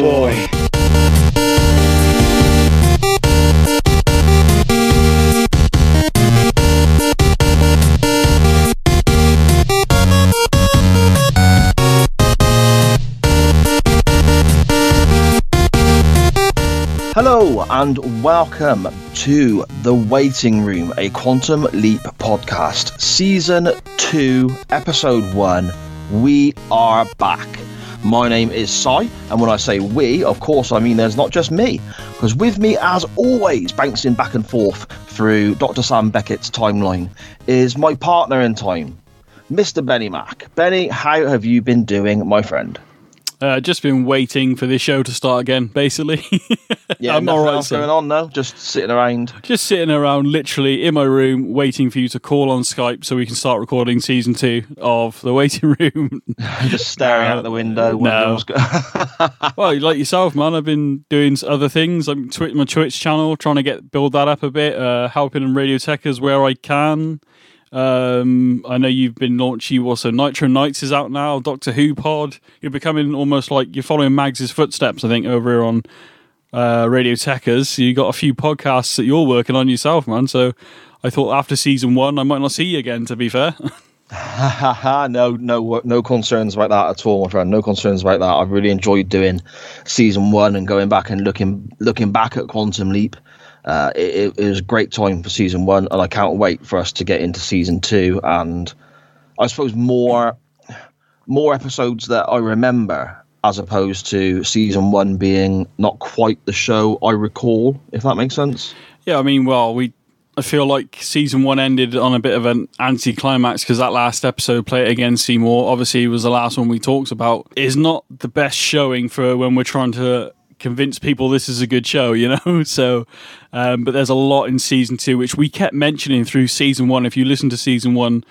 boy. Hello and welcome to The Waiting Room, a Quantum Leap podcast, season 2, episode 1. We are back. My name is Si, and when I say we, of course, I mean there's not just me, because with me, as always, bouncing back and forth through Dr. Sam Beckett's timeline, is my partner in time, Mr. Benny Mack. Benny, how have you been doing, my friend? Uh, just been waiting for this show to start again, basically. Yeah, I'm all right, else sir. going on though. Just sitting around. Just sitting around, literally in my room, waiting for you to call on Skype so we can start recording season two of the waiting room. just staring out the window. No. well, like yourself, man, I've been doing other things. I'm twi- my Twitch channel, trying to get build that up a bit, uh, helping in Radiotechers where I can. Um, I know you've been launching also Nitro Nights is out now. Doctor Who Pod. You're becoming almost like you're following Mags's footsteps. I think over here on uh, Radiotechers. You got a few podcasts that you're working on yourself, man. So I thought after season one, I might not see you again. To be fair, no, no, no concerns about that at all, my friend. No concerns about that. I've really enjoyed doing season one and going back and looking looking back at Quantum Leap. Uh, it, it, was a great time for season one, and I can't wait for us to get into season two. And I suppose more more episodes that I remember, as opposed to season one being not quite the show I recall. If that makes sense. yeah. I mean, well, we. I feel like season one ended on a bit of an anti-climax because that last episode, "Play It Again, Seymour," obviously was the last one we talked about. Is not the best showing for when we're trying to convince people this is a good show, you know. So, um, but there's a lot in season two which we kept mentioning through season one. If you listen to season one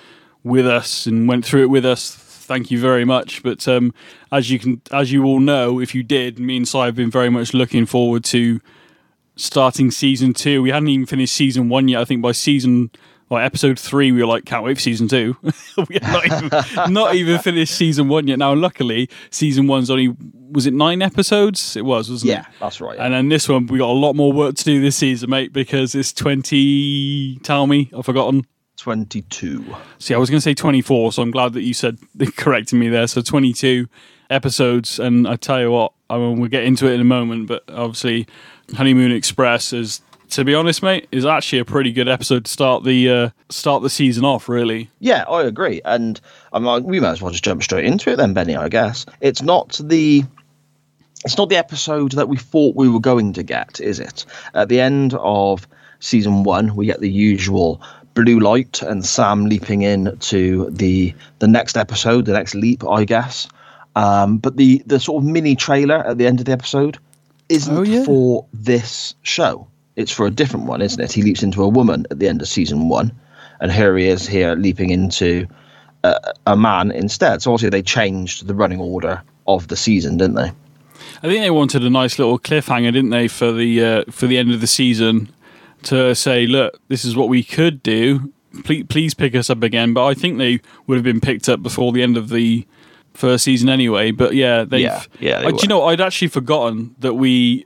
with us and went through it with us, thank you very much. But um, as you can, as you all know, if you did, me and Si have been very much looking forward to starting season two. We hadn't even finished season one yet. I think by season. Well, episode three, we were like, can't wait for season two. we not even, not even finished season one yet. Now, luckily, season one's only, was it nine episodes? It was, wasn't it? Yeah, that's right. And then this one, we got a lot more work to do this season, mate, because it's 20. Tell me, I've forgotten. Twenty-two. See, I was going to say 24, so I'm glad that you said corrected me there. So 22 episodes, and I tell you what, I mean, we'll get into it in a moment, but obviously, Honeymoon Express is, to be honest, mate, is actually a pretty good episode to start the uh, start the season off. Really, Yeah, I agree, and I'm like, we might as well just jump straight into it then, Benny. I guess it's not the it's not the episode that we thought we were going to get, is it? At the end of season one, we get the usual blue light and Sam leaping in to the the next episode, the next leap, I guess. Um, but the the sort of mini trailer at the end of the episode isn't Oh, yeah. for this show. It's for a different one, isn't it? He leaps into a woman at the end of season one, and here he is here leaping into a, a man instead. So obviously they changed the running order of the season, didn't they? I think they wanted a nice little cliffhanger, didn't they, for the uh, for the end of the season to say, look, this is what we could do. Please, please pick us up again. But I think they would have been picked up before the end of the first season anyway. But yeah, they've. Yeah, yeah, they Uh, do you know? I'd actually forgotten that we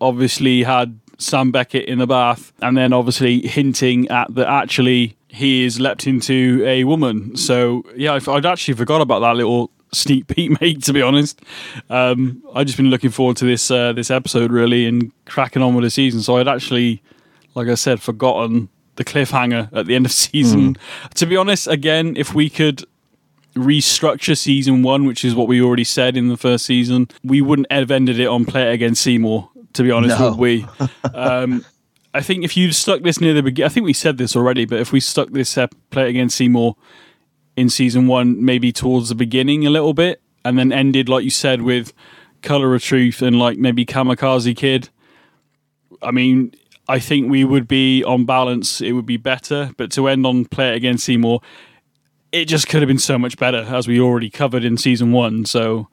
obviously had Sam Beckett in the bath, and then obviously hinting at that actually he is leapt into a woman. So yeah, I'd actually forgot about that little sneak peek, mate. To be honest, um, I've just been looking forward to this uh, this episode really and cracking on with the season. So I'd actually, like I said, forgotten the cliffhanger at the end of season. To be honest, again, if we could restructure season one, which is what we already said in the first season, we wouldn't have ended it on Play It Again Seymour. To be honest, No. would we? Um, I think if you'd stuck this near the beginning, I think we said this already, but if we stuck this uh, Play It Again Seymour in season one, maybe towards the beginning a little bit, and then ended like you said with Color of Truth and like maybe Camikazi Kid. I mean, I think we would be on balance. It would be better, but to end on Play It Again Seymour, it just could have been so much better, as we already covered in season one. So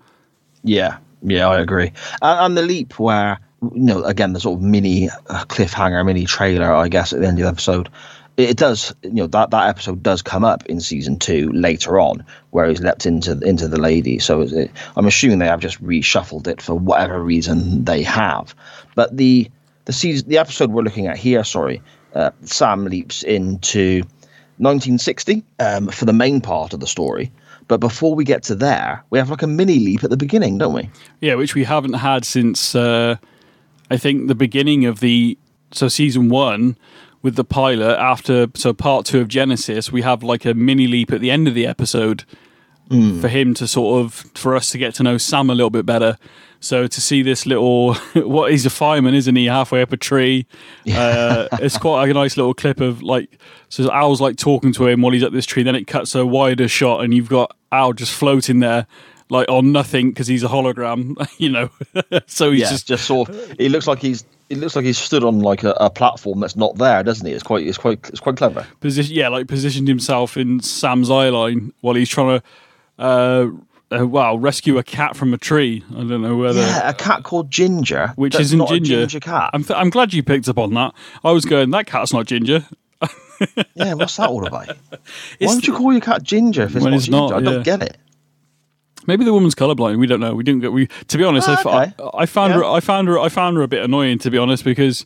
Yeah, yeah, I agree. And, and the leap where you know again the sort of mini uh, cliffhanger, mini trailer, I guess at the end of the episode, it does you know that that episode does come up in season two later on where he's leapt into into the lady. So it, i'm assuming they have just reshuffled it for whatever reason they have. But the the season the episode we're looking at here sorry uh, sam leaps into 1960 um, for the main part of the story. But before we get to there we have like a mini leap at the beginning don't we? Yeah, which we haven't had since uh, I think the beginning of the so season one with the pilot after so part two of Genesis, we have like a mini leap at the end of the episode for him to sort of for us to get to know Sam a little bit better. So to see this little what he's a fireman, isn't he? Halfway up a tree. Uh, it's quite a nice little clip of like so Al's like talking to him while he's up this tree. Then it cuts a wider shot, and you've got Al just floating there like on nothing because he's a hologram, you know. so he's yeah, just just sort of. It looks like he's. It looks like he's stood on like a, a platform that's not there, doesn't he? It's quite. It's quite. It's quite clever. position, yeah, like positioned himself in Sam's eye line while he's trying to, uh, uh, well, rescue a cat from a tree. I don't know whether. Yeah, a cat called Ginger, Which isn't Ginger. Ginger cat. I'm, th- I'm glad you picked up on that. I was going, that cat's not ginger. yeah, what's that all about? Why don't you call your cat Ginger if it's not it's ginger? not, I don't yeah. get it. Maybe the woman's colorblind. We don't know. We didn't get. We to be honest, Ah, okay. I, I found Yeah. her. I found her. I found her a bit annoying to be honest because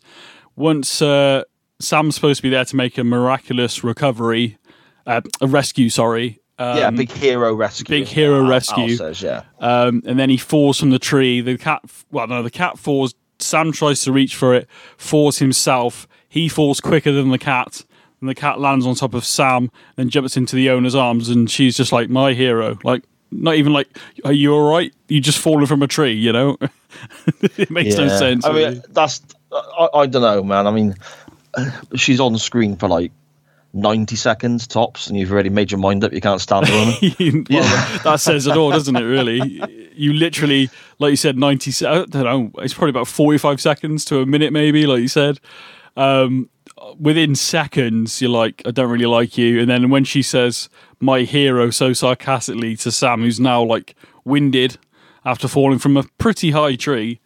once uh, Sam's supposed to be there to make a miraculous recovery, uh, a rescue. Sorry. Um, yeah, big hero rescue. big hero rescue. says, yeah. um, and then he falls from the tree. The cat, well, no, the cat falls. Sam tries to reach for it, falls himself. He falls quicker than the cat, and the cat lands on top of Sam, then jumps into the owner's arms, and she's just like my hero. Like, not even like, are you all right? You just fallen from a tree, you know? it makes no sense. I really. mean, that's. I, I don't know, man. I mean, she's on screen for like ninety seconds tops, and you've already made your mind up. You can't stand the woman. well, that says it all, doesn't it? Really, you literally, like you said, ninety. se- I don't know. It's probably about forty-five seconds to a minute, maybe. Like you said, um, within seconds, you're like, I don't really like you. And then when she says "my hero" so sarcastically to Sam, who's now like winded after falling from a pretty high tree,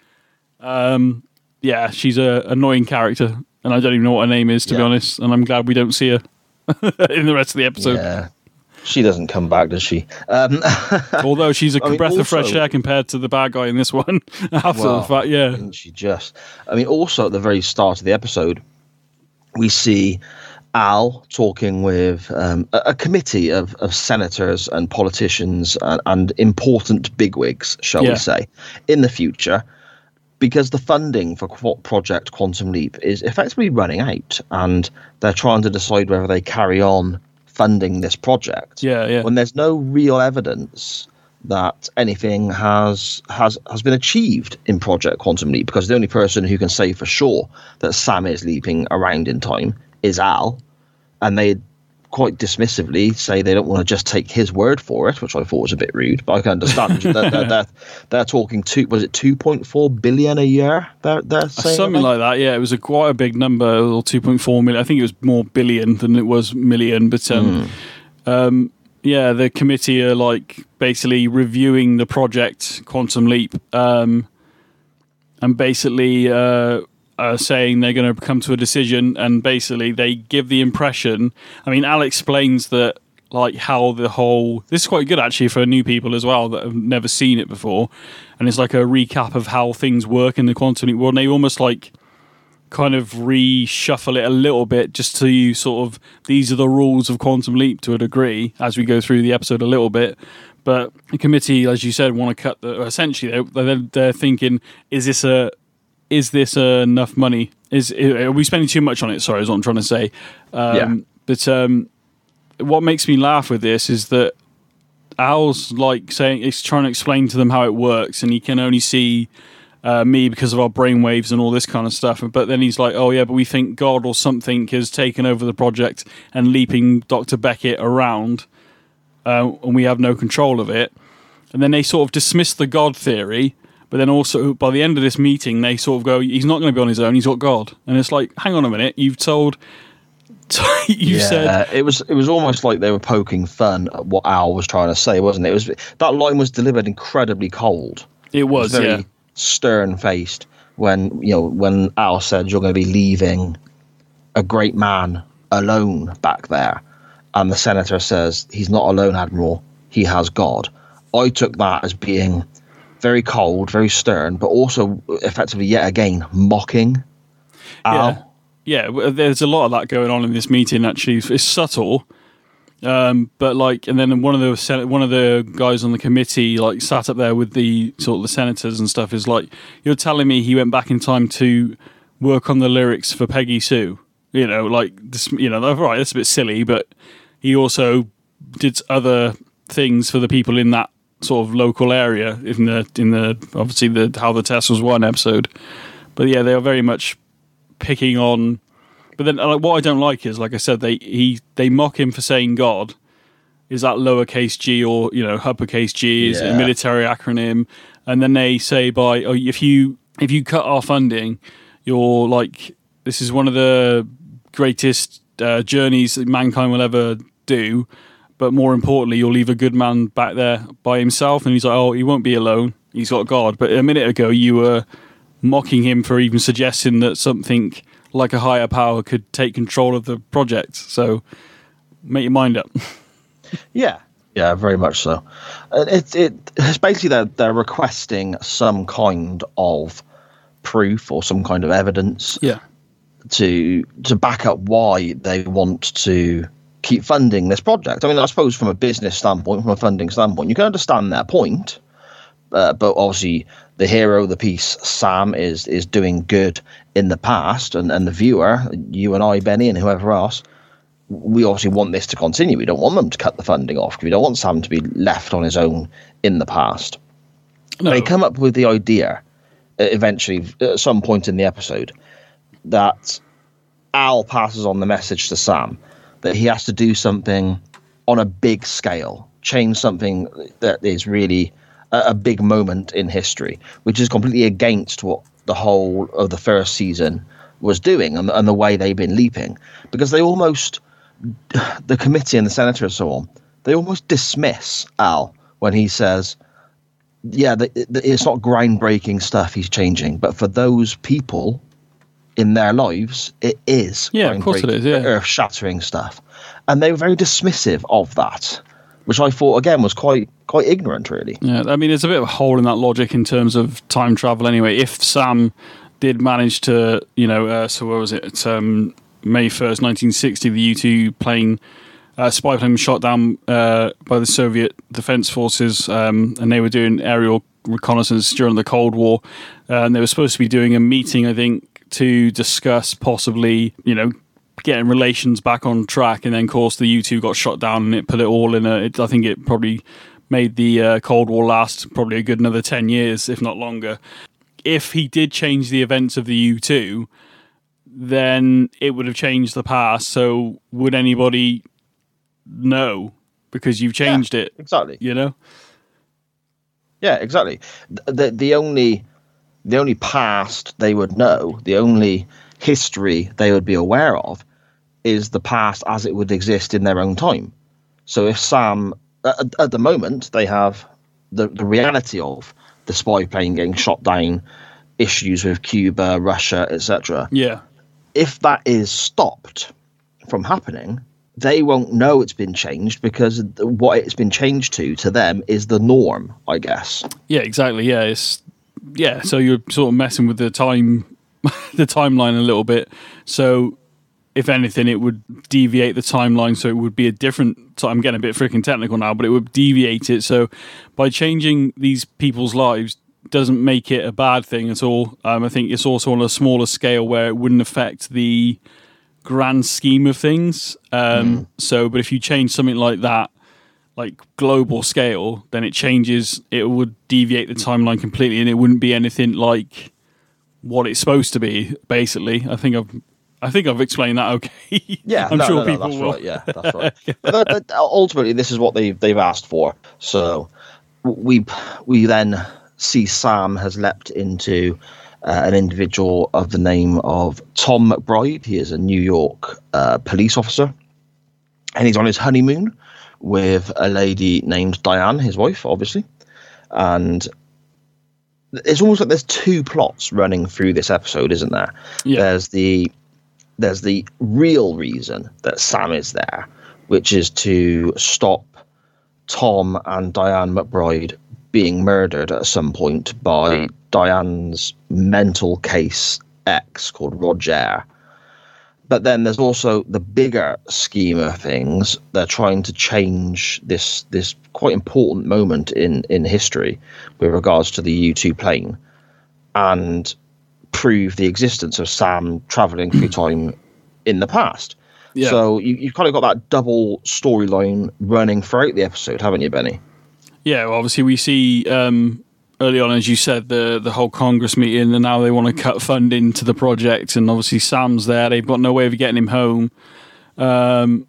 um, yeah, she's a annoying character, and I don't even know what her name is to be honest. And I'm glad we don't see her in the rest of the episode. yeah. She doesn't come back, does she? Um, Although she's a I mean, breath of fresh air compared to the bad guy in this one. After Well, the fact, yeah, she just? I mean, also at the very start of the episode, we see Al talking with um, a, a committee of, of senators and politicians and, and important bigwigs, shall Yeah. we say, in the future, because the funding for Qu- Project Quantum Leap is effectively running out, and they're trying to decide whether they carry on funding this project yeah, yeah. when there's no real evidence that anything has has has been achieved in Project Quantum Leap because the only person who can say for sure that Sam is leaping around in time is Al, and they quite dismissively say they don't want to just take his word for it, which I thought was a bit rude. But I can understand they're, they're, they're, they're talking two was it two point four billion a year? They're they're saying Something like that. Yeah, it was a quite a big number, or two point four million. I think it was more billion than it was million. But um, um, yeah, the committee are like basically reviewing the project Quantum Leap, um, and basically uh, are saying they're going to come to a decision. And basically, they give the impression. I mean, Al explains that like how the whole this is quite good actually for new people as well that have never seen it before and it's like a recap of how things work in the quantum leap world and they almost like kind of reshuffle it a little bit just to sort of these are the rules of quantum leap to a degree as we go through the episode a little bit. But the committee as you said want to cut the essentially they're, they're, they're thinking is this a is this uh, enough money? Is are we spending too much on it? Sorry is what i'm trying to say. Um, Yeah. but um, what makes me laugh with this is that Al's like saying he's trying to explain to them how it works, and he can only see uh, me because of our brainwaves and all this kind of stuff. But then he's like, "Oh yeah, but we think God or something has taken over the project and leaping Doctor Beckett around, uh, and we have no control of it." And then they sort of dismiss the God theory. But then also by the end of this meeting, they sort of go, "He's not going to be on his own. He's got God." And it's like, hang on a minute, you've told. you said it was it was almost like they were poking fun at what Al was trying to say, wasn't it? It was that line was delivered incredibly cold. it was, very yeah. Stern faced when you know when Al said you're going to be leaving a great man alone back there, and the senator says he's not alone, Admiral. He has God. I took that as being very cold, very stern, but also effectively yet again mocking. Al. Yeah, yeah. There's a lot of that going on in this meeting. Actually, it's subtle, um, but like, and then one of the one of the guys on the committee like sat up there with the sort of the senators and stuff. Is like, you're telling me he went back in time to work on the lyrics for Peggy Sue. You know, like this. You know, right? That's a bit silly, but he also did other things for the people in that sort of local area in the in the obviously the how the test was won episode. But yeah, they are very much picking on but then, like, what I don't like is, like I said, they he they mock him for saying God. Is that lowercase g or you know uppercase G? Is it a military acronym? And then they say by oh, if you if you cut our funding, you're like this is one of the greatest uh, journeys that mankind will ever do. But more importantly, you'll leave a good man back there by himself. And he's like, oh, he won't be alone. He's got God. But a minute ago, you were mocking him for even suggesting that something like a higher power could take control of the project. So make your mind up. Yeah, yeah, very much so. It, it, it's basically they're, they're requesting some kind of proof or some kind of evidence Yeah. to to back up why they want to keep funding this project. I mean, I suppose from a business standpoint, from a funding standpoint, you can understand their point. Uh, but obviously, the hero of the piece, Sam, is is doing good in the past, and, and the viewer, you and I, Benny, and whoever else, we obviously want this to continue. We don't want them to cut the funding off. We don't want Sam to be left on his own in the past No. they come up with the idea uh, eventually at some point in the episode that Al passes on the message to Sam that he has to do something on a big scale, change something that is really a, a big moment in history, which is completely against what the whole of the first season was doing and, and the way they've been leaping because they almost the committee and the senator and so on they almost dismiss Al when he says yeah, the, the, it's not groundbreaking stuff he's changing, but for those people in their lives, it is. Yeah, of course it is, yeah. earth shattering stuff, and they were very dismissive of that, which I thought again was quite quite ignorant, really. Yeah, I mean, there's a bit of a hole in that logic in terms of time travel. Anyway, if Sam did manage to, you know, uh, so where was it? It's, um, May first, 1960, the U two plane, uh, spy plane was shot down uh, by the Soviet Defense Forces, um, and they were doing aerial reconnaissance during the Cold War, uh, and they were supposed to be doing a meeting, I think, to discuss possibly, you know. Getting relations back on track, and then of course the U two got shot down, and it put it all in a. It, I think it probably made the uh, Cold War last probably a good another 10 years, if not longer. If he did change the events of the U2, then it would have changed the past. So would anybody know? Because you've changed it, Exactly. you know? Yeah, exactly. The the only the only past they would know, the only history they would be aware of, is the past as it would exist in their own time. So if Sam, at, at the moment, they have the the reality of the spy plane getting shot down, issues with Cuba, Russia, etc. Yeah. If that is stopped from happening, they won't know it's been changed because what it's been changed to to them is the norm, I guess. Yeah, exactly. Yeah, it's yeah. So you're sort of messing with the time, the timeline a little bit. So if anything, it would deviate the timeline, so it would be a different. So I'm getting a bit freaking technical now, but it would deviate it. So by changing these people's lives doesn't make it a bad thing at all. Um, I think it's also on a smaller scale where it wouldn't affect the grand scheme of things. Um, So, but if you change something like that, like global scale, then it changes. It would deviate the timeline completely, and it wouldn't be anything like what it's supposed to be. Basically, I think I've, I think I've explained that okay. Yeah, I'm no, sure no, no, people that's will. right. Yeah, that's right. but that- that- ultimately, this is what they've they've asked for. So we we then see Sam has leapt into uh, an individual of the name of Tom McBride. He is a New York uh, police officer, and he's on his honeymoon with a lady named Diane, his wife, obviously, and. It's almost like there's two plots running through this episode, isn't there? Yeah. There's the there's the real reason that Sam is there, which is to stop Tom and Diane McBride being murdered at some point by hmm. Diane's mental case ex called Roger. But then there's also the bigger scheme of things. They're trying to change this this quite important moment in in history with regards to the U two plane, and prove the existence of Sam traveling through time in the past. Yeah. So you, you've kind of got that double storyline running throughout the episode, haven't you, Benny? Yeah, well, obviously we see um, early on, as you said, the the whole Congress meeting, and now they want to cut funding to the project, and obviously Sam's there. They've got no way of getting him home. Um,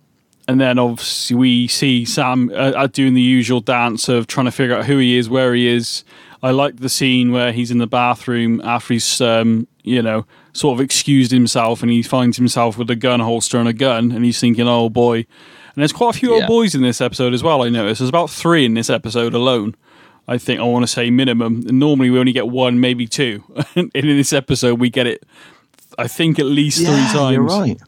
and then obviously we see Sam uh, doing the usual dance of trying to figure out who he is, where he is. I like the scene where he's in the bathroom after he's, um, you know, sort of excused himself, and he finds himself with a gun holster and a gun, and he's thinking, "Oh boy." And there's quite a few Yeah. old boys in this episode as well. I noticed there's about three in this episode alone. I think I want to say minimum. And normally we only get one, maybe two. and in this episode, we get it. I think at least three times. You're right.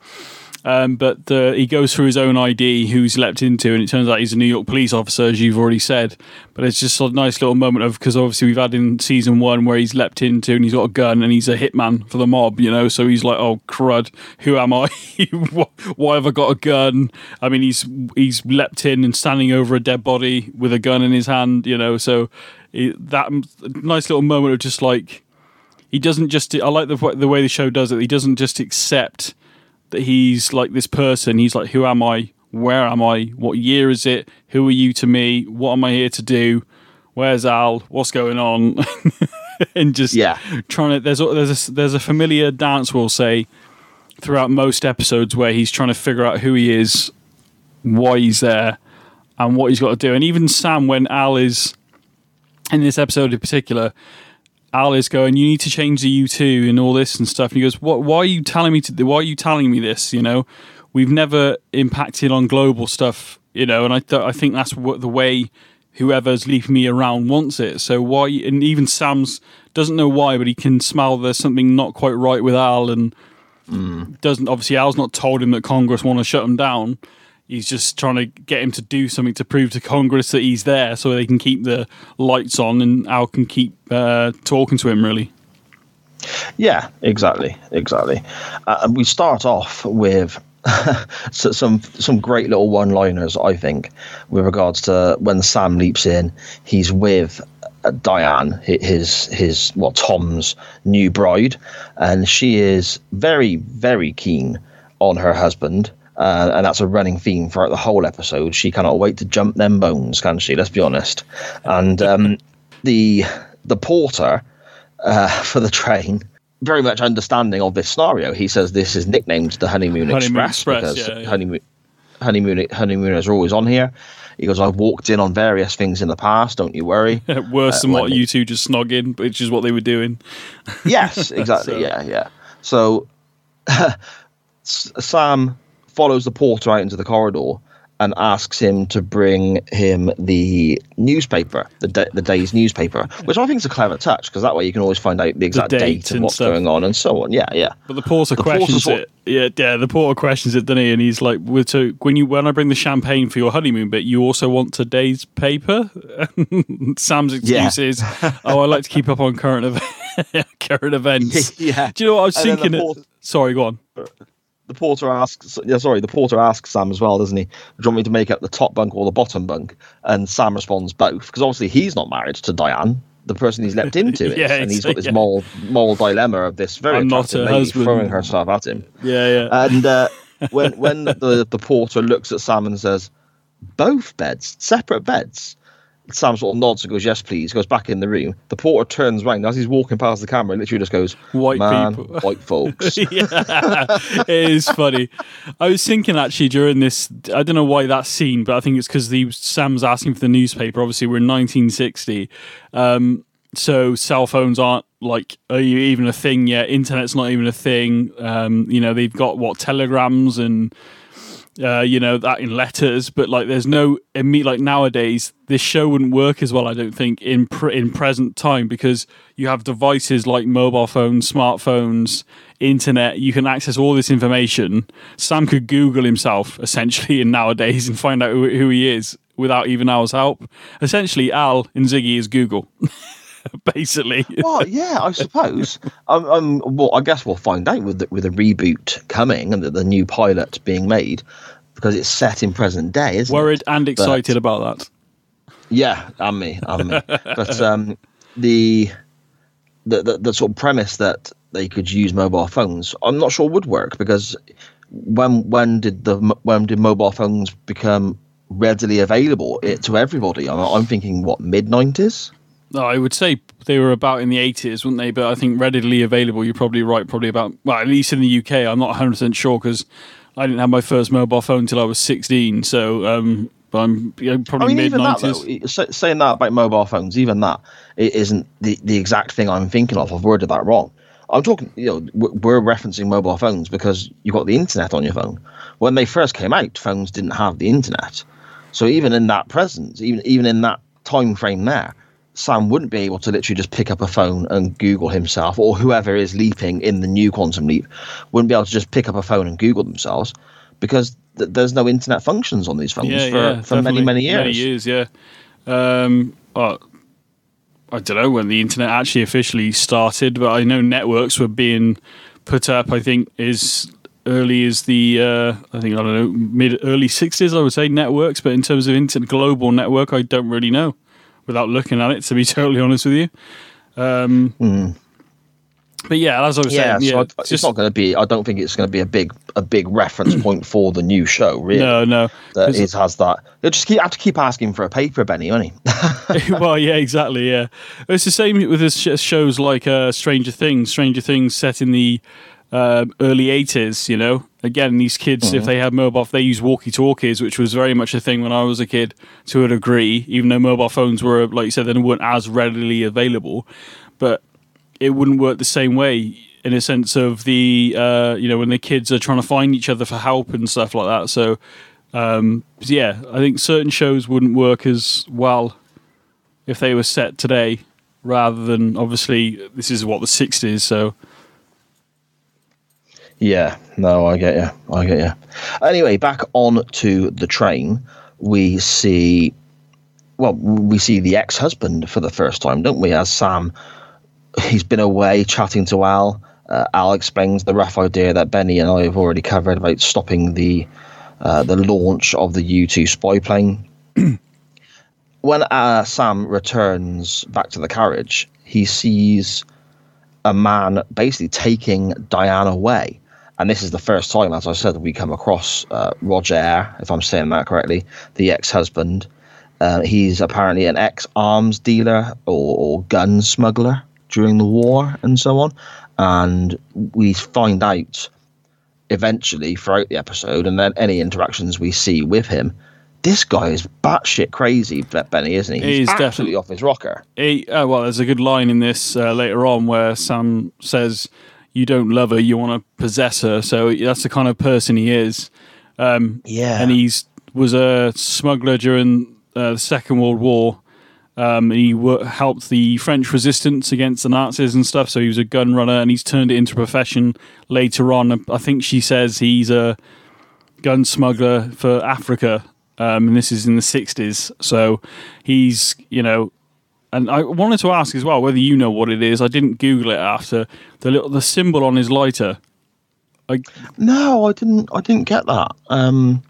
Um, but uh, he goes through his own ID, who's leapt into, and it turns out he's a New York police officer, as you've already said. But it's just a nice little moment of because obviously we've had in season one where he's leapt into and he's got a gun and he's a hitman for the mob, you know. So he's like, "Oh crud, who am I? Why have I got a gun?" I mean, he's he's leapt in and standing over a dead body with a gun in his hand, you know. So it, that nice little moment of just like he doesn't just. I like the the way the show does it. He doesn't just accept that he's like this person. He's like, who am I? Where am I? What year is it? Who are you to me? What am I here to do? Where's Al? What's going on? and just Yeah. trying to. There's there's a, there's a familiar dance we'll say throughout most episodes where he's trying to figure out who he is, why he's there, and what he's got to do. And even Sam, when Al is in this episode in particular, Al is going, "You need to change the U two and all this and stuff." And he goes, "What? Why are you telling me to? Why are you telling me this? You know, we've never impacted on global stuff, you know." And I th- I think that's what the way whoever's leaving me around wants it. So why? And even Sam's doesn't know why, but he can smell there's something not quite right with Al, and mm. doesn't obviously Al's not told him that Congress want to shut him down. He's just trying to get him to do something to prove to Congress that he's there, so they can keep the lights on, and Al can keep uh, talking to him. Really, Yeah, exactly, exactly. Uh, we start off with so- some some great little one-liners, I think, with regards to when Sam leaps in. He's with uh, Diane, his his well Tom's new bride, and she is very very keen on her husband. Uh, and that's a running theme throughout the whole episode. She cannot wait to jump them bones, can she? Let's be honest. And um, the the porter uh, for the train, very much understanding of this scenario. He says this is nicknamed the Honeymoon, Honeymoon Express, Express, because yeah, yeah. honeymoon honeymoon honeymooners are always on here. He goes, I've walked in on various things in the past. Don't you worry. worse than what you two just snog in, which is what they were doing. yes, exactly. So- Yeah, yeah. So Sam follows the porter out into the corridor and asks him to bring him the newspaper, the da- the day's newspaper, which I think is a clever touch because that way you can always find out the exact date date, and and what's stuff. going on and so on. Yeah, yeah. But the porter The questions sort- it. Yeah, yeah. The porter questions it, doesn't he? And he's like, "Well, "So when you when I bring the champagne for your honeymoon, but you also want today's paper?" Sam's Yeah. excuse is, "Oh, I like to keep up on current ev- current events." Yeah. Do you know what I was And then the thinking? porter- Sorry, go on. The porter asks, yeah, sorry, the porter asks Sam as well, doesn't he? Do you want me to make up the top bunk or the bottom bunk? And Sam responds both, because obviously he's not married to Diane, the person he's leapt into Yeah, and he's got this yeah. moral moral dilemma of this very I'm not attractive her lady husband. throwing herself at him. Yeah, yeah. And uh, when when the the porter looks at Sam and says, "Both beds, separate beds." Sam sort of nods and goes, "Yes, please." Goes back in the room. The porter turns round as he's walking past the camera. Literally just goes, White Man, people." white folks." yeah, it is funny. I was thinking actually during this, I don't know why that scene, but I think it's because the Sam's asking for the newspaper. Obviously, we're in 1960, um, so cell phones aren't like are you even a thing yet? Internet's not even a thing. Um, you know, they've got what telegrams and uh, you know that in letters, but like there's no imme- like nowadays this show wouldn't work as well. I don't think in in present time because you have devices like mobile phones, smartphones, internet. You can access all this information. Sam could Google himself essentially in nowadays and find out who, who he is without even Al's help. Essentially, Al in Ziggy is Google. Basically, Well, yeah, I suppose. um, um, well, I guess we'll find out with the, with a reboot coming and the, the new pilot being made because it's set in present day, isn't worried it? and excited about that. Yeah, and me, and me. but um, the, the the the sort of premise that they could use mobile phones, I'm not sure would work because when when did the when did mobile phones become readily available to everybody? I'm, I'm thinking what mid '90s. No, I would say they were about in the 80s, wouldn't they? But I think readily available, you're probably right, probably about, well, at least in the UK. I'm not 100% sure because I didn't have my first mobile phone until I was 16. So um, I'm you know, I probably mean, mid 90s. saying that about mobile phones, even that it isn't the, the exact thing I'm thinking of. I've worded that wrong. I'm talking, you know, we're referencing mobile phones because you've got the internet on your phone. When they first came out, phones didn't have the internet. So even in that presence, even even in that time frame there, Sam wouldn't be able to literally just pick up a phone and Google himself, or whoever is leaping in the new Quantum Leap wouldn't be able to just pick up a phone and Google themselves because th- there's no internet functions on these phones yeah, for, yeah, for many, many years. Many years, yeah. Um, oh, I don't know when the internet actually officially started, but I know networks were being put up. I think as early as the uh, I think I don't know mid early sixties. I would say networks, but in terms of internet global network, I don't really know without looking at it. To be totally honest with you. Um, But yeah, as I was. Yeah, saying, so yeah, I- it's not going to be. I don't think it's going to be a big a big reference point for the new show. Really, no, no. that 'Cause- it has that. You'll just keep have to keep asking for a paper, Benny, won't he? well, yeah, exactly. Yeah, it's the same with this shows like uh, Stranger Things. Stranger Things set in the uh, early '80s. You know, again, these kids, if they have mobile, they use walkie-talkies, which was very much a thing when I was a kid to a degree. Even though mobile phones were, like you said, they weren't as readily available, but it wouldn't work the same way in a sense of the uh, you know when the kids are trying to find each other for help and stuff like that. So. Um, yeah, I think certain shows wouldn't work as well if they were set today rather than obviously this is what the 60s so Yeah, no, I get you. I get you. Anyway, back on to the train, we see, well, we see the ex-husband for the first time, don't we? As Sam, he's been away chatting to Al. Uh, Al explains the rough idea that Benny and I have already covered about stopping the uh, the launch of the U two spy plane. when uh, Sam returns back to the carriage, he sees a man basically taking Diane away. And this is the first time, as I said, we come across uh, Roger, if I'm saying that correctly, the ex husband. Uh, he's apparently an ex arms dealer or, or gun smuggler during the war and so on. And we find out eventually throughout the episode and then any interactions we see with him. This guy is batshit crazy, Benny, isn't he? He He's absolutely definitely- off his rocker. he, oh, well there's a good line in this uh, later on where sam says you don't love her you want to possess her so that's the kind of person he is um, Yeah. and he's was a smuggler during uh, the second world war um, he helped the French resistance against the Nazis and stuff. So he was a gun runner, and he's turned it into a profession later on. I think she says he's a gun smuggler for Africa, um, and this is in the '60s. So he's, you know, and I wanted to ask as well whether you know what it is. I didn't Google it after the little the symbol on his lighter. I, No, I didn't. I didn't get that. Um,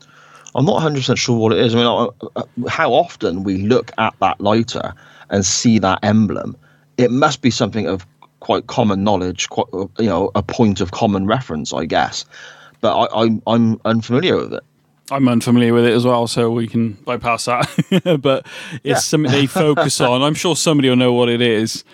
I'm not 100 percent sure what it is. I mean, I, I- how often we look at that lighter and see that emblem? It must be something of quite common knowledge, quite you know, a point of common reference, I guess. But I, I'm I'm unfamiliar with it. I'm unfamiliar with it as well, so we can bypass that. but it's Yeah. something they focus on. I'm sure somebody will know what it is.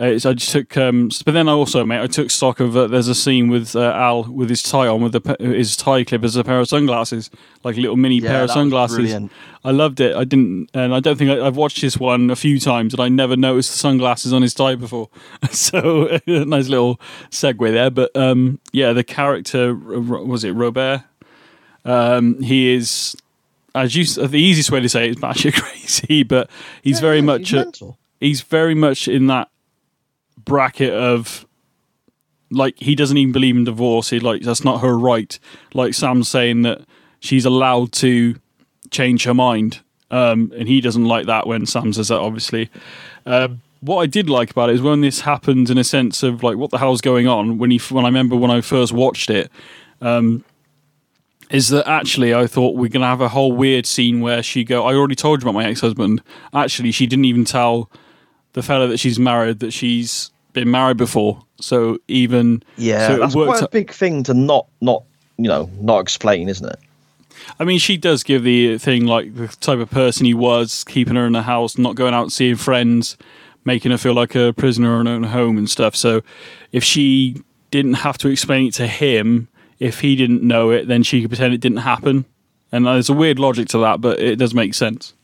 Uh, it's, I just took, um, but then I also, mate, I took stock of. Uh, there's a scene with uh, Al with his tie on, with the, his tie clip as a pair of sunglasses, like a little mini Yeah, pair of sunglasses. I loved it. I didn't, and I don't think I, I've watched this one a few times, and I never noticed the sunglasses on his tie before. so nice little segue there. But um, yeah, the character was it Robert? Um, he is, as you, the easiest way to say it is batshit crazy, but he's very Yeah, much, he's a- he's very much in that bracket of like he doesn't even believe in divorce. He like that's not her right. Like Sam's saying that she's allowed to change her mind, um, and he doesn't like that when Sam says that. Obviously, um, what I did like about it is when this happened in a sense of like what the hell's going on. When he when I remember when I first watched it. Um, is that actually I thought we're gonna have a whole weird scene where she go. I already told you about my ex husband. Actually, she didn't even tell the fella that she's married that she's been married before. So even Yeah, so it that's quite a big thing to not, not, you know, not explain, isn't it? I mean, she does give the thing like the type of person he was, keeping her in the house, not going out seeing friends, making her feel like a prisoner in her own home and stuff. So if she didn't have to explain it to him, if he didn't know it, then she could pretend it didn't happen. And there's a weird logic to that, but it does make sense.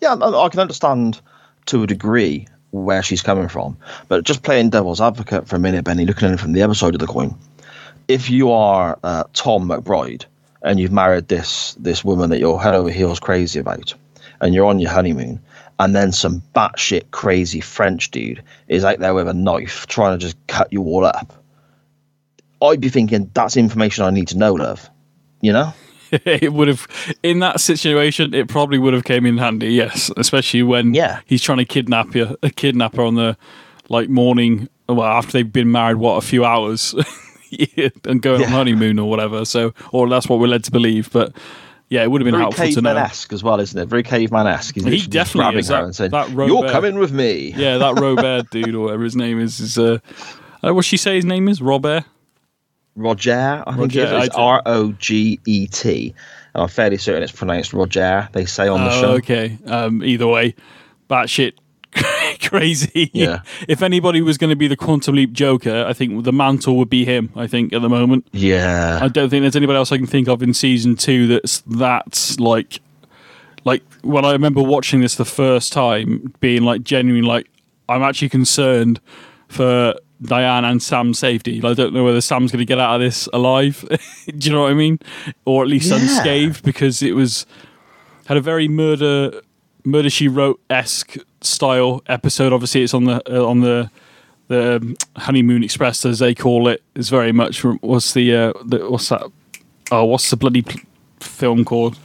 Yeah, I, can understand to a degree where she's coming from, but just playing devil's advocate for a minute, Benny, looking at it from the other side of the coin. If you are uh, Tom McBride and you've married this this woman that you're head over heels crazy about, and you're on your honeymoon, and then some batshit crazy French dude is out there with a knife trying to just cut you all up, I'd be thinking that's information I need to know, love. You know? it would have in that situation it probably would have came in handy yes especially when Yeah. he's trying to kidnap you a kidnapper on the like morning well after they've been married what a few hours and going on Yeah. honeymoon or whatever so or that's what we're led to believe but yeah it would have been very helpful to know caveman-esque as well, isn't it? Very caveman-esque. He's He definitely is. That- saying, that "You're coming with me." yeah that Robert dude or whatever his name is is uh, uh what she say his name is Robert Roger, I think Roger, it is. It's R O G E T. I'm fairly certain it's pronounced Roger. They say on the Oh, show. okay. Um, either way, batshit crazy. Yeah. If anybody was going to be the Quantum Leap Joker, I think the mantle would be him. I think at the moment, Yeah, I don't think there's anybody else I can think of in season two that's that's like, like when I remember watching this the first time, being like genuine, like I'm actually concerned for Diane and Sam's safety. I don't know whether Sam's going to get out of this alive. Do you know what I mean? Or at least Yeah. unscathed because it was had a very murder murder she wrote esque style episode. Obviously, it's on the uh, on the the um, honeymoon express as they call it. It's very much what's the, uh, the what's that? Oh, what's the bloody pl- film called?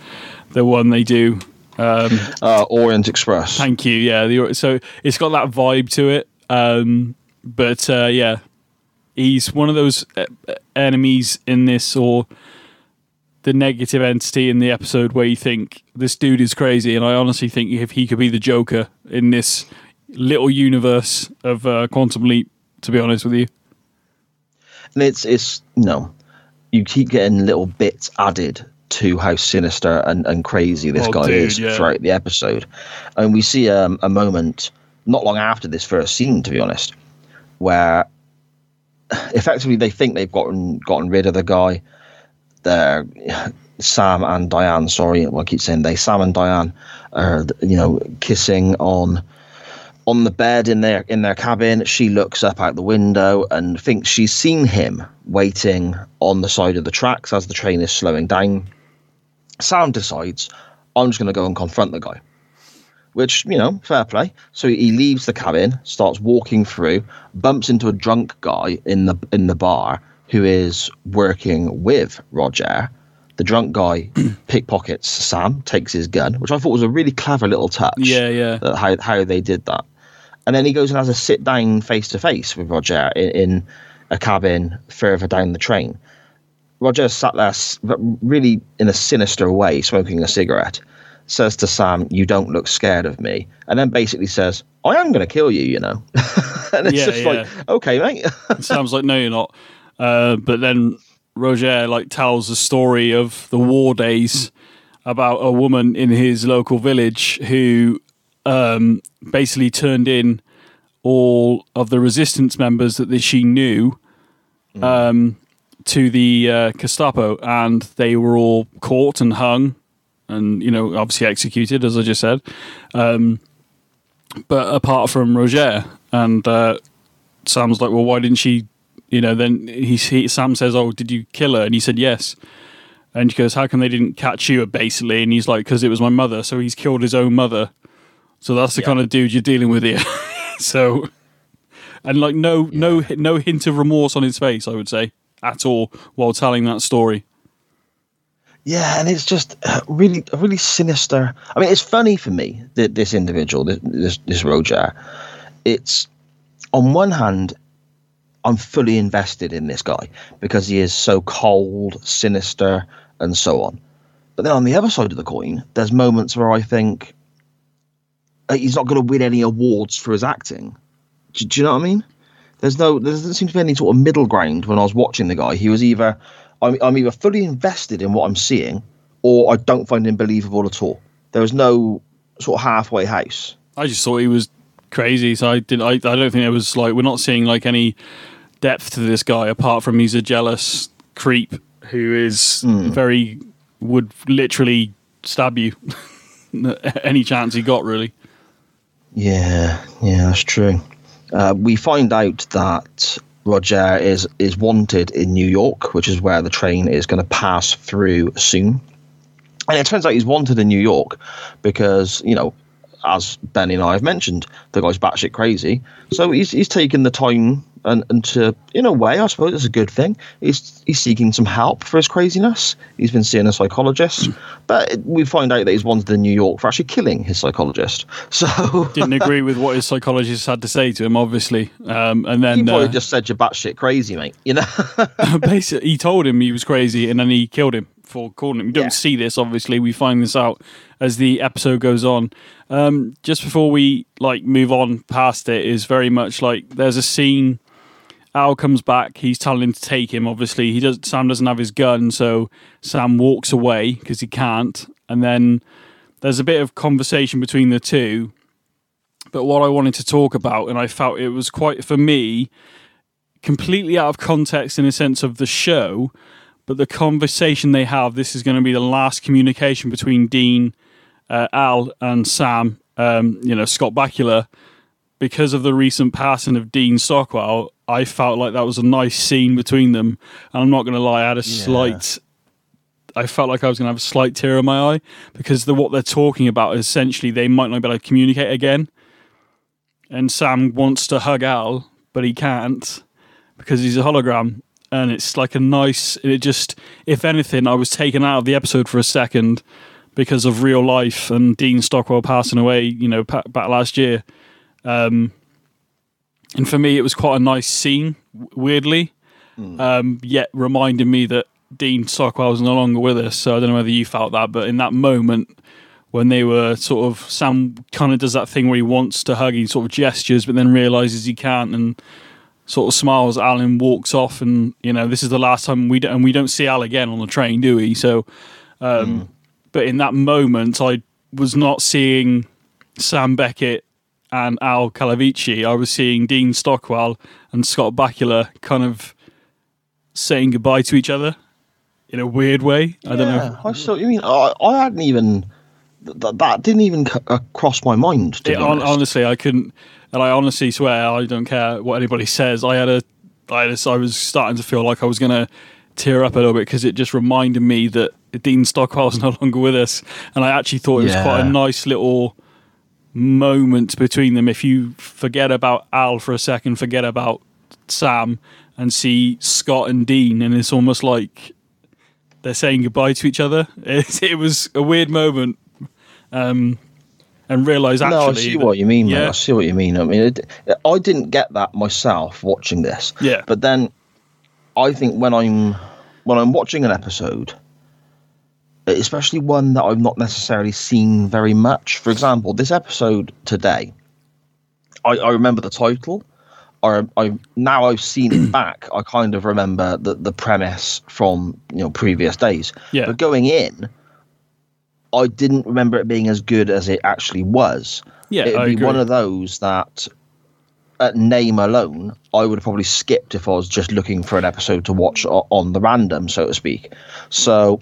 The one they do. Um, uh, Orient Express. Thank you. Yeah. The, so it's got that vibe to it. Um, but uh, yeah, he's one of those uh, enemies in this, or the negative entity in the episode where you think this dude is crazy. And I honestly think if he could be the Joker in this little universe of uh, Quantum Leap, to be honest with you. and it's it's you know, you keep getting little bits added to how sinister and, and crazy this Oh, guy dude, is yeah. throughout the episode, and we see um, a moment not long after this first scene, to be honest, where effectively they think they've gotten gotten rid of the guy. They're Sam and Diane. Sorry, I keep saying they. Sam and Diane are you know kissing on on the bed in their in their cabin. She looks up out the window and thinks she's seen him waiting on the side of the tracks as the train is slowing down. Sam decides, I'm just going to go and confront the guy. Which, you know, fair play. So he leaves the cabin, starts walking through, bumps into a drunk guy in the in the bar who is working with Roger. The drunk guy pickpockets Sam, takes his gun, which I thought was a really clever little touch Yeah, yeah. Uh, how how they did that. And then he goes and has a sit down face to face with Roger in, in a cabin further down the train. Roger sat there but really in a sinister way, smoking a cigarette. Says to Sam, "You don't look scared of me," and then basically says, "I am going to kill you," you know. and it's Yeah, just yeah. like, okay, mate. Sam's like, no, you're not. Uh, but then Roger like tells the story of the war days about a woman in his local village who um, basically turned in all of the resistance members that she knew um, to the uh, Gestapo, and they were all caught and hung, and you know, obviously executed, as I just said. Um, but apart from Roger, and uh, Sam's like, well, why didn't she? You know, then he, he Sam says, "Oh, did you kill her?" And he said, "Yes." And she goes, "How come they didn't catch you?" Basically, and he's like, "Because it was my mother." So he's killed his own mother. So that's the Yeah. kind of dude you're dealing with here. so, and like no no no hint of remorse on his face, I would say at all while telling that story. Yeah, and it's just uh, really, really sinister. I mean, it's funny for me that this individual, this this, Roger, it's on one hand, I'm fully invested in this guy because he is so cold, sinister, and so on. But then on the other side of the coin, there's moments where I think uh, he's not going to win any awards for his acting. Do, do you know what I mean? There's no, there doesn't seem to be any sort of middle ground when I was watching the guy. He was either, I'm, I'm either fully invested in what I'm seeing, or I don't find him believable at all. There was no sort of halfway house. I just thought he was crazy. So I did. I, I don't think there was like we're not seeing like any depth to this guy apart from he's a jealous creep who is very would literally stab you any chance he got. Really, Yeah, yeah, that's true. Uh, we find out that Roger is is wanted in New York, which is where the train is going to pass through soon. And it turns out he's wanted in New York because you know, as Benny and I have mentioned, the guy's batshit crazy. So he's he's taken the time and, and to in a way, I suppose it's a good thing. He's he's seeking some help for his craziness. He's been seeing a psychologist, but we find out that he's wanted in New York for actually killing his psychologist. So didn't agree with what his psychologist had to say to him, obviously. Um, and He then probably uh, just said you're batshit crazy, mate. You know? basically he told him he was crazy, and then he killed him for calling him. We don't Yeah. see this, obviously. We find this out as the episode goes on. Um, just before we like move on past it, is very much like there's a scene. Al comes back. He's telling him to take him. Obviously, he does. Sam doesn't have his gun, so Sam walks away because he can't. And then there's a bit of conversation between the two. But what I wanted to talk about, and I felt it was quite for me, completely out of context in a sense of the show, but the conversation they have, this is going to be the last communication between Dean, uh, Al, and Sam, um, you know, Scott Bakula. Because of the recent passing of Dean Stockwell, I felt like that was a nice scene between them. And I'm not going to lie, I had a slight. I felt like I was going to have a slight tear in my eye because the what they're talking about is essentially they might not be able to communicate again. And Sam wants to hug Al, but he can't because he's a hologram and it's like a nice it just if anything i was taken out of the episode for a second because of real life and dean stockwell passing away you know back last year um and for me it was quite a nice scene weirdly um yet reminding me that dean stockwell was no longer with us so i don't know whether you felt that but in that moment when they were sort of sam kind of does that thing where he wants to hug he sort of gestures but then realizes he can't and sort of smiles Alan walks off and you know this is the last time we don't and we don't see Al again on the train do we? So um but in that moment I was not seeing Sam Beckett and Al Calavicci I was seeing Dean Stockwell and Scott Bakula kind of saying goodbye to each other in a weird way I don't know I saw you mean. I, I hadn't even. Th- that didn't even uh, cross my mind. To It, be honest. honestly, I couldn't, and I honestly swear I don't care what anybody says. I had a, I, had a, I was starting to feel like I was going to tear up a little bit because it just reminded me that Dean Stockwell's no longer with us, and I actually thought it was quite a nice little moment between them. If you forget about Al for a second, forget about Sam, and see Scott and Dean, and it's almost like they're saying goodbye to each other. It, it was a weird moment. Um, and realize actually, no, I see that- what you mean. Yeah. I see what you mean. I mean, it, I didn't get that myself watching this. Yeah. But then, I think when I'm when I'm watching an episode, especially one that I've not necessarily seen very much. For example, this episode today, I, I remember the title. I, I now I've seen it back. I kind of remember the the premise from you know previous days. Yeah. But going in, I didn't remember it being as good as it actually was. Yeah, it'd I be agree. one of those that, at name alone, I would have probably skipped if I was just looking for an episode to watch on the random, so to speak. So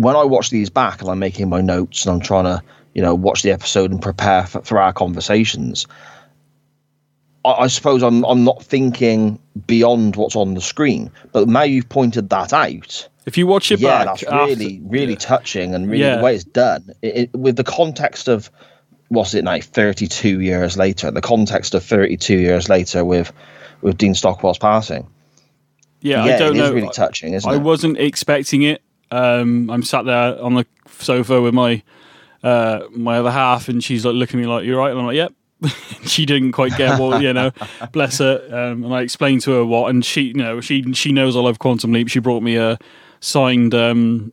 when I watch these back and I'm making my notes and I'm trying to, you know, watch the episode and prepare for, for our conversations, I, I suppose I'm I'm not thinking beyond what's on the screen. But now you've pointed that out, If you watch it yeah, back, that's really, after- really touching, and really Yeah. the way it's done it, it, with the context of what's it like, thirty-two years later. The context of thirty-two years later with with Dean Stockwell's passing. yeah, yeah, I don't it is know. really touching, isn't I it? wasn't expecting it. Um, I'm sat there on the sofa with my uh, my other half, and she's like looking at me like, "You're right," and I'm like, "Yep." she didn't quite get what you know, bless her. Um, and I explained to her what, and she, you know, she she knows I love Quantum Leap. She brought me a signed um,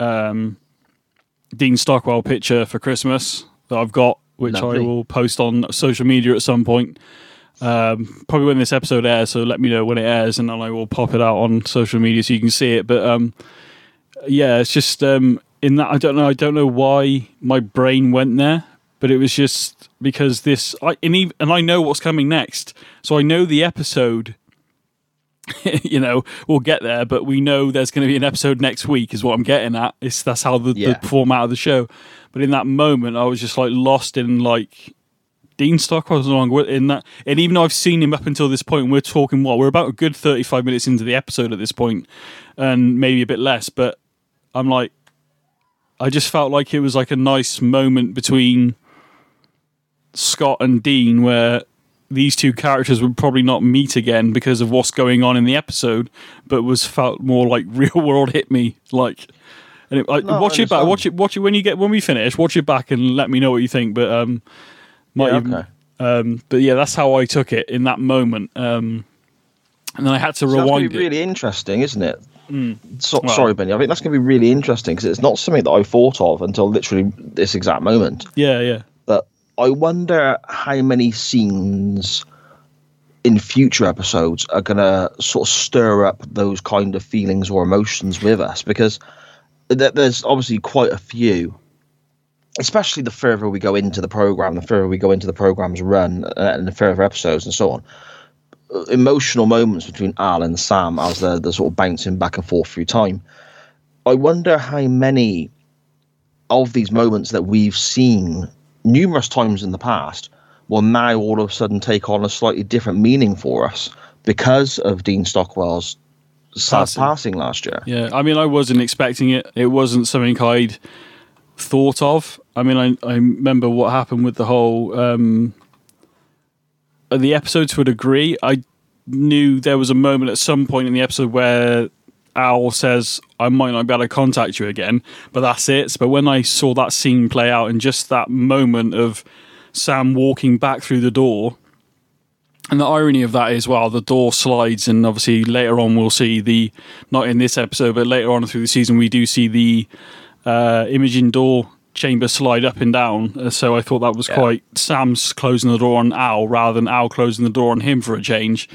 um, Dean Stockwell picture for Christmas that I've got, which Lovely. I will post on social media at some point. Um, probably when this episode airs, so let me know when it airs, and then I will pop it out on social media so you can see it. But um, yeah, it's just um, in that I don't know. I don't know why my brain went there, but it was just because this. I and, even, and I know what's coming next, so I know the episode. you know, we'll get there, but we know there's going to be an episode next week. Is what I'm getting at. It's that's how the, Yeah. the format of the show. But in that moment, I was just like lost in like Dean Stockwell was no longer in that. And even though I've seen him up until this point, we're talking what we're about a good 35 minutes into the episode at this point, and maybe a bit less. But I'm like, I just felt like it was like a nice moment between Scott and Dean where these two characters would probably not meet again because of what's going on in the episode, but was felt more like real world hit me like. And it, I, No, I watch it back. Watch it. Watch it when you get when we finish. Watch it back and let me know what you think. But um, might Yeah, even- okay. um, but yeah, that's how I took it in that moment. Um, and then I had to So rewind to it. really interesting, isn't it? So, Well- sorry, Benny. I think that's going to be really interesting because it's not something that I thought of until literally this exact moment. Yeah, yeah. But I wonder how many scenes in future episodes are going to sort of stir up those kind of feelings or emotions with us because th- there's obviously quite a few. Especially the further we go into the program, the further we go into the program's run, uh, and the further episodes and so on, emotional moments between Al and Sam as they're, they're sort of bouncing back and forth through time. I wonder how many of these moments that we've seen numerous times in the past will now all of a sudden take on a slightly different meaning for us because of Dean Stockwell's sad Passing. passing, last year. Yeah, I mean, I wasn't expecting it. It wasn't something I'd thought of. I mean, I, I remember what happened with the whole. Um, the episodes would agree. I knew there was a moment at some point in the episode where Al says, I might not be able to contact you again, but that's it. But when I saw that scene play out and just that moment of Sam walking back through the door, and the irony of that is, well, the door slides, and obviously later on we'll see the, not in this episode, but later on through the season, we do see the uh, imaging door chamber slide up and down. Uh, So I thought that was quite Sam's closing the door on Al rather than Al closing the door on him for a change.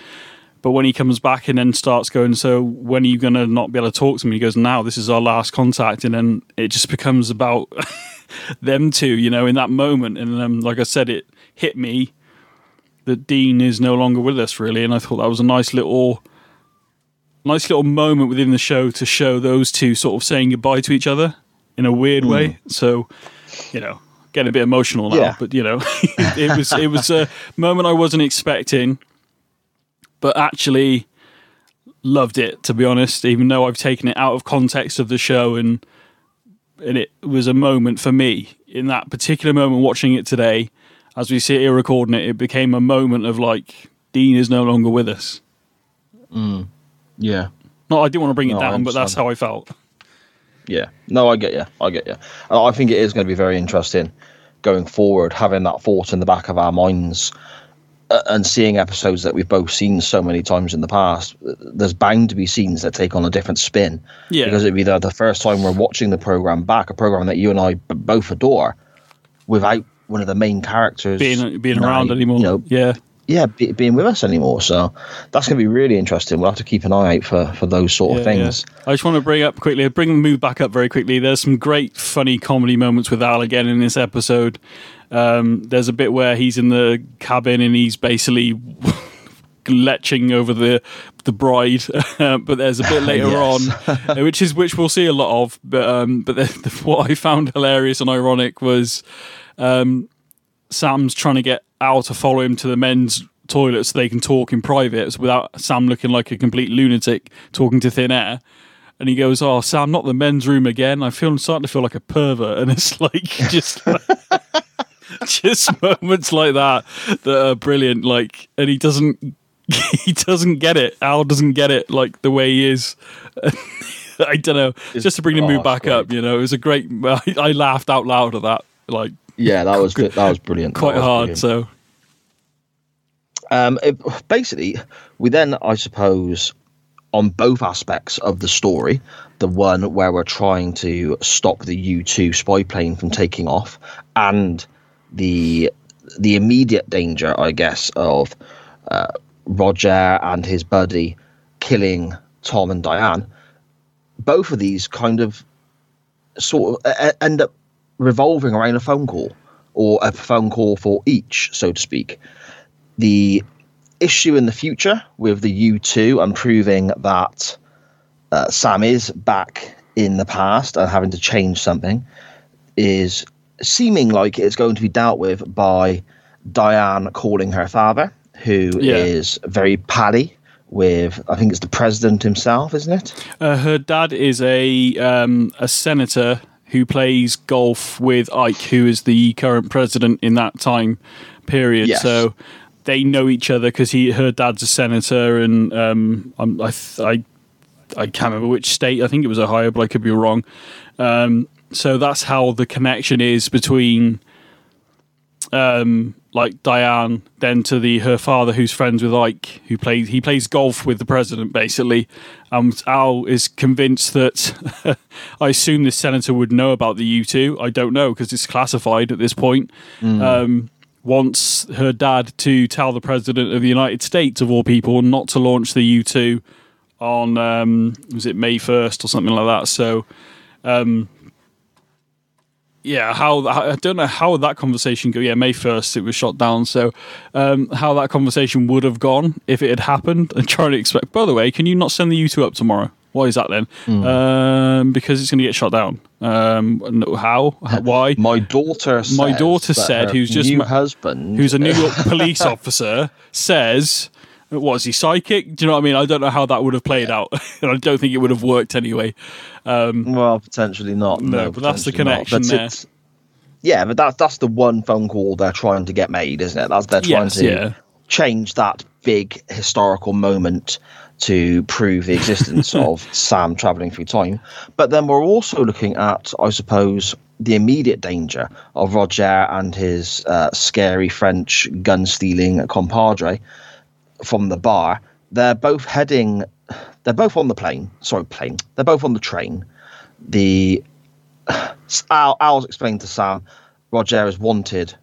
But when he comes back and then starts going, so when are you going to not be able to talk to me? He goes, now this is our last contact. And then it just becomes about them two, you know, in that moment. And um, like I said, it hit me that Dean is no longer with us, really. And I thought that was a nice little, nice little moment within the show to show those two sort of saying goodbye to each other in a weird hmm. way. So, you know, getting a bit emotional now, Yeah. but you know, it was it was a moment I wasn't expecting, but actually loved it to be honest. Even though I've taken it out of context of the show and and it was a moment for me in that particular moment watching it today. As we sit here recording it, it became a moment of like Dean is no longer with us. Hmm. Yeah. No, I didn't want to bring it No, down, but that's how I felt. Yeah. No, I get you. I get you. And I think it is going to be very interesting going forward, having that thought in the back of our minds uh, and seeing episodes that we've both seen so many times in the past. There's bound to be scenes that take on a different spin. Yeah. Because it'd be the, the first time we're watching the program back, a program that you and I b- both adore, without one of the main characters Being being around anymore. You know, yeah. Yeah, be, being with us anymore. So that's going to be really interesting. We'll have to keep an eye out for, for those sort of things. yeah. I just want to bring up quickly, bring the move back up very quickly. There's some great funny comedy moments with Al again in this episode. Um, there's a bit where he's in the cabin and he's basically leching over the the bride, but there's a bit later Yes. on, which is which we'll see a lot of. But um, but the, the, what I found hilarious and ironic was um, Sam's trying to get Al to follow him to the men's toilet so they can talk in private without Sam looking like a complete lunatic talking to thin air. and he goes, "Oh, Sam, not the men's room again. I feel I'm starting to feel like a pervert." And it's like just. just moments like that that are brilliant like and he doesn't he doesn't get it al doesn't get it like the way he is i don't know It's- just to bring the oh, mood back great. up you know it was a great I, I laughed out loud at that like Yeah, that was good. That was brilliant. Quite was hard brilliant. so Um, it, basically, we then, I suppose, on both aspects of the story, the one where we're trying to stop the U two spy plane from taking off, and the the immediate danger, I guess, of uh, Roger and his buddy killing Tom and Diane. Both of these kind of sort of end up revolving around a phone call or a phone call for each, so to speak the issue in the future with the U2 and proving that uh, Sam is back in the past and having to change something is seeming like it's going to be dealt with by Diane calling her father, who is Yeah. very paddy with, I think it's the president himself, isn't it? uh, her dad is a um, a senator who plays golf with Ike who is the current president in that time period Yes. so they know each other because he her dad's a senator and um, I'm, I, th- I I can't remember which state. I think it was Ohio, but I could be wrong. Um, so that's how the connection is between, um, like Diane, then to the her father, who's friends with Ike, who plays he plays golf with the president, basically. Um, Al is convinced that I assume this senator would know about the U two. I don't know because it's classified at this point. Um, wants her dad to tell the president of the United States, of all people, not to launch the U two on um, was it May first or something like that. So, um, yeah, how I don't know how that conversation go. Yeah, May first it was shot down. So, um, how that conversation would have gone if it had happened. And trying to expect. By the way, can you not send the U two up tomorrow? Why is that then? Um, because it's going to get shot down. Um, no, how? Why? My daughter My daughter said, who's just new ma- husband, who's a New York police officer, says, "What is he psychic?" Do you know what I mean? I don't know how that would have played out, and I don't think it would have worked anyway. Well, potentially not. No, No, but that's the connection there. Yeah, but that's that's the one phone call they're trying to get made, isn't it? That's they're trying Yes, to yeah. change that big historical moment to prove the existence of Sam traveling through time. But then we're also looking at, I suppose, the immediate danger of Roger and his uh, scary French gun stealing compadre from the bar. They're both heading. They're both on the plane. Sorry, plane. They're both on the train. The Al, Al's explained to Sam, Roger is wanted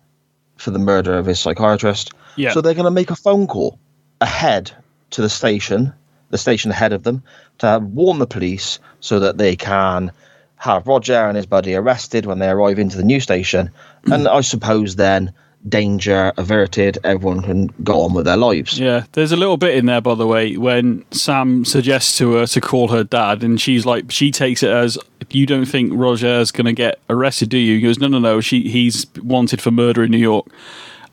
for the murder of his psychiatrist. Yeah. So they're going to make a phone call ahead to the station, the station ahead of them, to warn the police so that they can have Roger and his buddy arrested when they arrive into the new station. Hmm. and I suppose then danger averted, everyone can go on with their lives. Yeah, there's a little bit in there, by the way, when Sam suggests to her to call her dad, and she's like, she takes it as, "You don't think Roger's going to get arrested, do you?" He goes, "No, no, no. She he's wanted for murder in New York."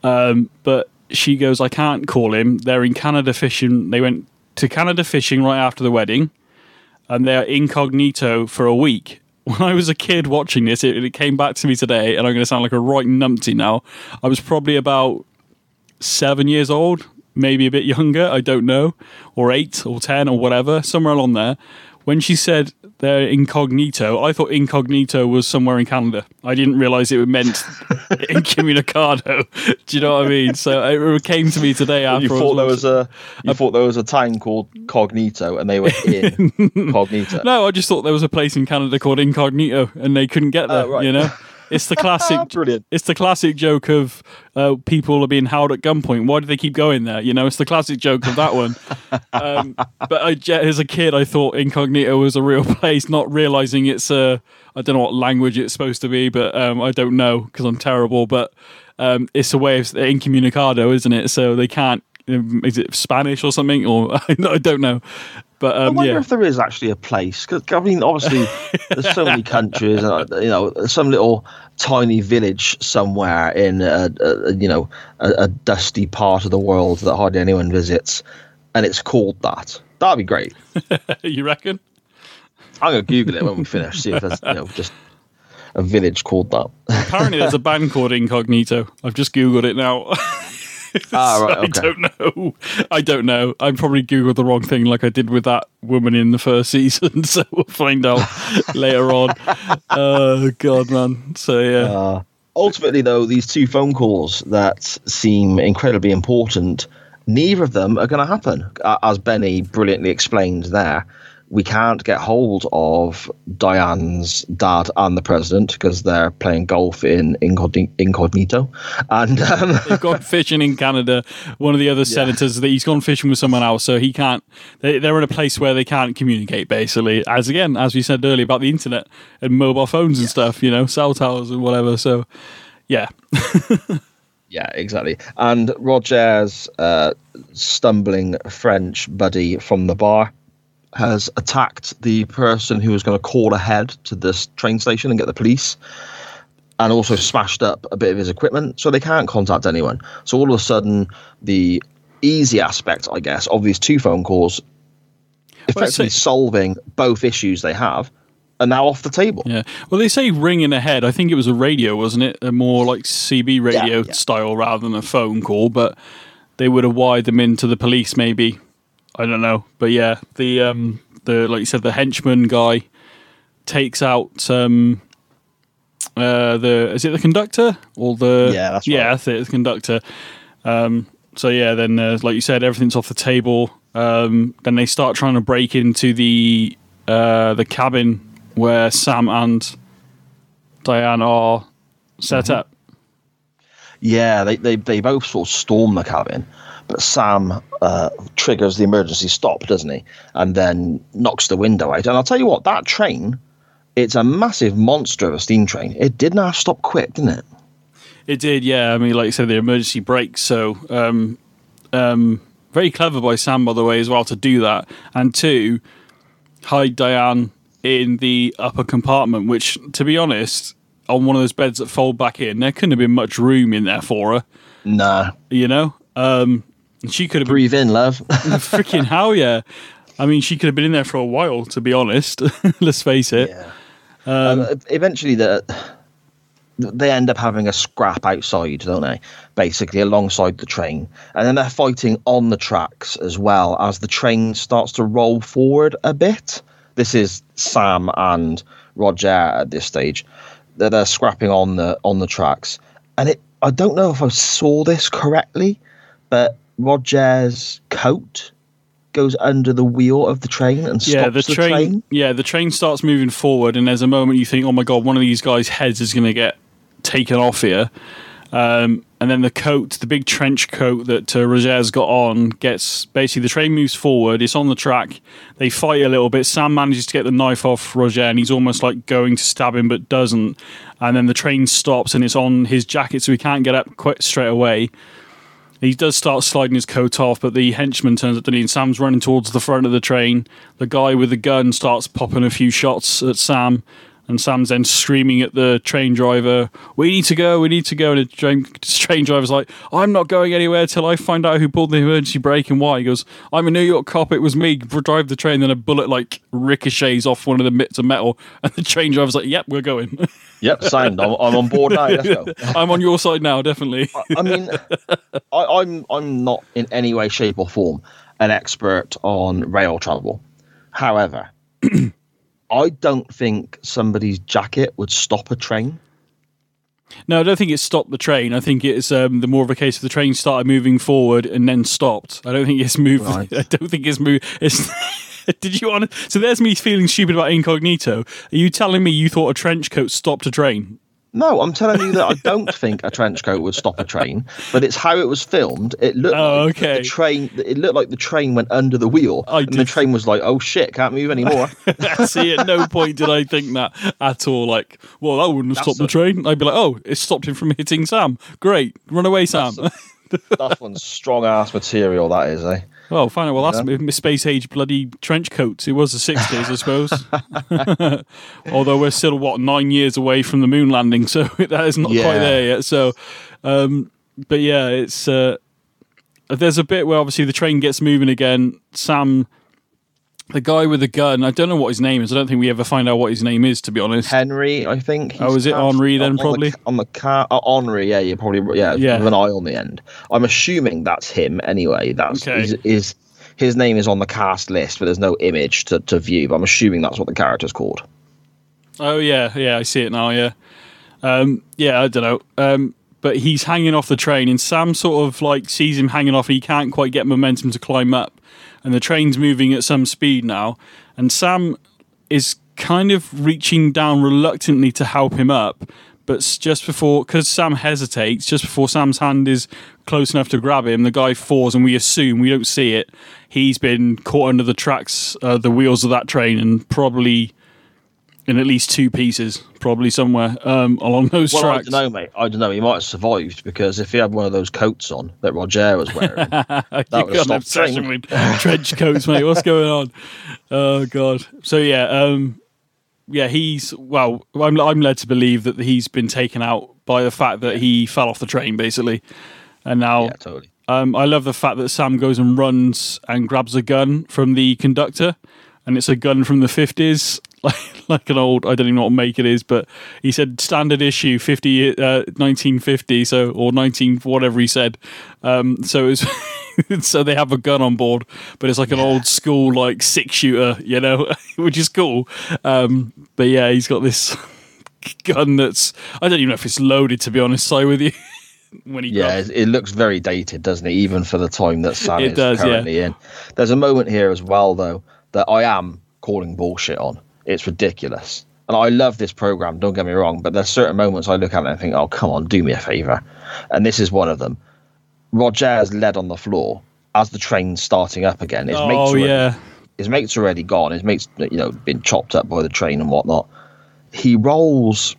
Um, but she goes, "I can't call him. They're in Canada fishing. They went to Canada fishing right after the wedding, and they're incognito for a week." When I was a kid watching this, it, it came back to me today, and I'm going to sound like a right numpty now. I was probably about seven years old, maybe a bit younger, I don't know, or eight or ten or whatever, somewhere along there. When she said they're incognito, I thought incognito was somewhere in Canada. I didn't realize it meant incommunicado. Do you know what I mean? So it came to me today after You I thought there was a you thought there was a town called Cognito and they were in Cognito. No, I just thought there was a place in Canada called Incognito, and they couldn't get ah, there. Oh, right. You know, it's the classic. Brilliant. It's the classic joke of uh, people are being held at gunpoint. Why do they keep going there? You know, it's the classic joke of that one. um, but I, as a kid, I thought Incognito was a real place, not realizing it's a. I don't know what language it's supposed to be, but um, I don't know because I'm terrible. But um, it's a way of incommunicado, isn't it? So they can't. um, Is it Spanish or something? Or I don't know. But I um, wonder yeah. if there is actually a place because I mean, obviously, there's so many countries. Uh, you know, some little tiny village somewhere in a, a you know a, a dusty part of the world that hardly anyone visits, and it's called that. That'd be great. you reckon? I'm gonna Google it when we finish. See if there's you know just a village called that. Apparently, there's a band called Incognito. I've just googled it now. ah, right. I don't know. I don't know. I probably googled the wrong thing, like I did with that woman in the first season. So we'll find out later on. Oh god, man. So yeah, Uh, ultimately, though, these two phone calls that seem incredibly important, neither of them are going to happen. As Benny brilliantly explained there, we can't get hold of Diane's dad and the president because they're playing golf in incognito. And um, they've gone fishing in Canada. One of the other senators that he's gone fishing with someone else, so he can't. They, they're in a place where they can't communicate. Basically, as again, as we said earlier about the internet and mobile phones and stuff, you know, cell towers and whatever. So, yeah, Yeah, exactly. And Roger's uh, stumbling French buddy from the bar has attacked the person who was going to call ahead to this train station and get the police, and also smashed up a bit of his equipment, so they can't contact anyone. So all of a sudden, the easy aspect, I guess, of these two phone calls, effectively say- solving both issues they have, are now off the table. yeah. Well, they say ringing ahead. I think it was a radio, wasn't it? A more like CB radio yeah. style rather than a phone call, but they would have wired them into the police, maybe. I don't know, but yeah, the um, the like you said, the henchman guy takes out um, uh, the is it the conductor or the Yeah, that's yeah, right. that's it, the conductor. Um, so yeah, then uh, like you said, everything's off the table. Um, then they start trying to break into the uh, the cabin where Sam and Diane are set Mm-hmm. up. Yeah, they, they, they both sort of storm the cabin, but Sam uh, triggers the emergency stop, doesn't he? And then knocks the window out. And I'll tell you what, that train, it's a massive monster of a steam train. It did not stop quick, didn't it? It did, yeah. I mean, like you said, the emergency brakes. So, um, um, very clever by Sam, by the way, as well, to do that. And two, hide Diane in the upper compartment, which, to be honest, on one of those beds that fold back in, there couldn't have been much room in there for her, Nah. you know? Um, and she could have been in, love. freaking hell, yeah. I mean, she could have been in there for a while, to be honest. Let's face it. Yeah. Um, eventually, the they end up having a scrap outside, don't they? Basically, alongside the train, and then they're fighting on the tracks as well as the train starts to roll forward a bit. This is Sam and Roger at this stage. That they're scrapping on the on the tracks, and it. I don't know if I saw this correctly, but Roger's coat goes under the wheel of the train and stops yeah, the, the train, train. Yeah, the train starts moving forward, and there's a moment you think, "Oh my god, one of these guys' heads is going to get taken off here." Um, and then the coat, the big trench coat that uh, Roger's got on, gets basically the train moves forward. It's on the track. They fight a little bit. Sam manages to get the knife off Roger, and he's almost like going to stab him, but doesn't. And then the train stops, and it's on his jacket, so he can't get up quite straight away. He does start sliding his coat off, but the henchman turns up to and Sam's running towards the front of the train. The guy with the gun starts popping a few shots at Sam, and Sam's then screaming at the train driver, "We need to go! We need to go!" And the train, train driver's like, "I'm not going anywhere till I find out who pulled the emergency brake and why." He goes, "I'm a New York cop. It was me. Drive the train." Then a bullet like ricochets off one of the bits of metal, and the train driver's like, "Yep, we're going. Yep, signed. I'm, I'm on board now. Let's go. I'm on your side now, definitely." I mean, I, I'm I'm not in any way, shape, or form an expert on rail travel. However, I don't think somebody's jacket would stop a train. No, I don't think it stopped the train. I think it's um, the more of a case of the train started moving forward and then stopped. I don't think it's moved. Right. I don't think it's moved. It's. Did you want? So there's me feeling stupid about incognito. Are you telling me you thought a trench coat stopped a train? No, I'm telling you that I don't think a trench coat would stop a train, but it's how it was filmed. It looked Oh, like okay. the train. It looked like the train went under the wheel, I and the train was like, "Oh shit, can't move anymore." See, at no point did I think that at all. Like, well, that wouldn't have stopped the train. I'd be like, oh, it stopped him from hitting Sam. Great, run away, Sam. That's one strong ass material. That is, eh? Well, fine. Well, that's m space age bloody trench coats. It was the sixties, I suppose. Although we're still what nine years away from the moon landing, so that is not quite there yet. So, um, but yeah, it's uh, there's a bit where obviously the train gets moving again. Sam the guy with the gun. I don't know what his name is. I don't think we ever find out what his name is, to be honest. Henry, I think. he's Oh, is it Henri then, on the- probably? on the car. Oh, Henri, yeah, you're probably yeah, Yeah. with an eye on the end. I'm assuming that's him anyway. That's Okay. is, is his name is on the cast list, but there's no image to, to view. But I'm assuming that's what the character's called. Oh yeah, yeah, I see it now. Yeah, um, yeah, I don't know. Um, but he's hanging off the train, and Sam sort of like sees him hanging off, and he can't quite get momentum to climb up, and the train's moving at some speed now, and Sam is kind of reaching down reluctantly to help him up. But just before, because Sam hesitates, just before Sam's hand is close enough to grab him, the guy falls, and we assume we don't see it. He's been caught under the tracks, uh, the wheels of that train, and probably in at least two pieces, probably somewhere um, along those Well, tracks. I don't know, mate. I don't know. He might have survived because if he had one of those coats on that Roger was wearing, You've would've got an obsession with trench coats, mate. What's going on? Oh god. So yeah, um, yeah, he's well. I'm I'm led to believe that he's been taken out by the fact that he fell off the train, basically, and now yeah, totally. Um, I love the fact that Sam goes and runs and grabs a gun from the conductor, and it's a gun from the fifties, like like an old. I don't even know what make it is, but he said standard issue 50, uh, 1950, so or nineteen whatever he said. Um, so it's so they have a gun on board, but it's like an old school like six shooter, you know, which is cool. Um, but yeah, he's got this gun that's I don't even know if it's loaded to be honest. So with you. When he Yeah, it it looks very dated, doesn't it? Even for the time that Sam It is does, yeah. currently in. There's a moment here as well, though, that I am calling bullshit on. It's ridiculous. And I love this program, don't get me wrong, but there's certain moments I look at it and think, oh, come on, do me a favor. And this is one of them. Roger's led on the floor as the train's starting up again. His, oh, mates oh already, yeah. his mate's already gone. His mate's, you know, been chopped up by the train and whatnot. He rolls,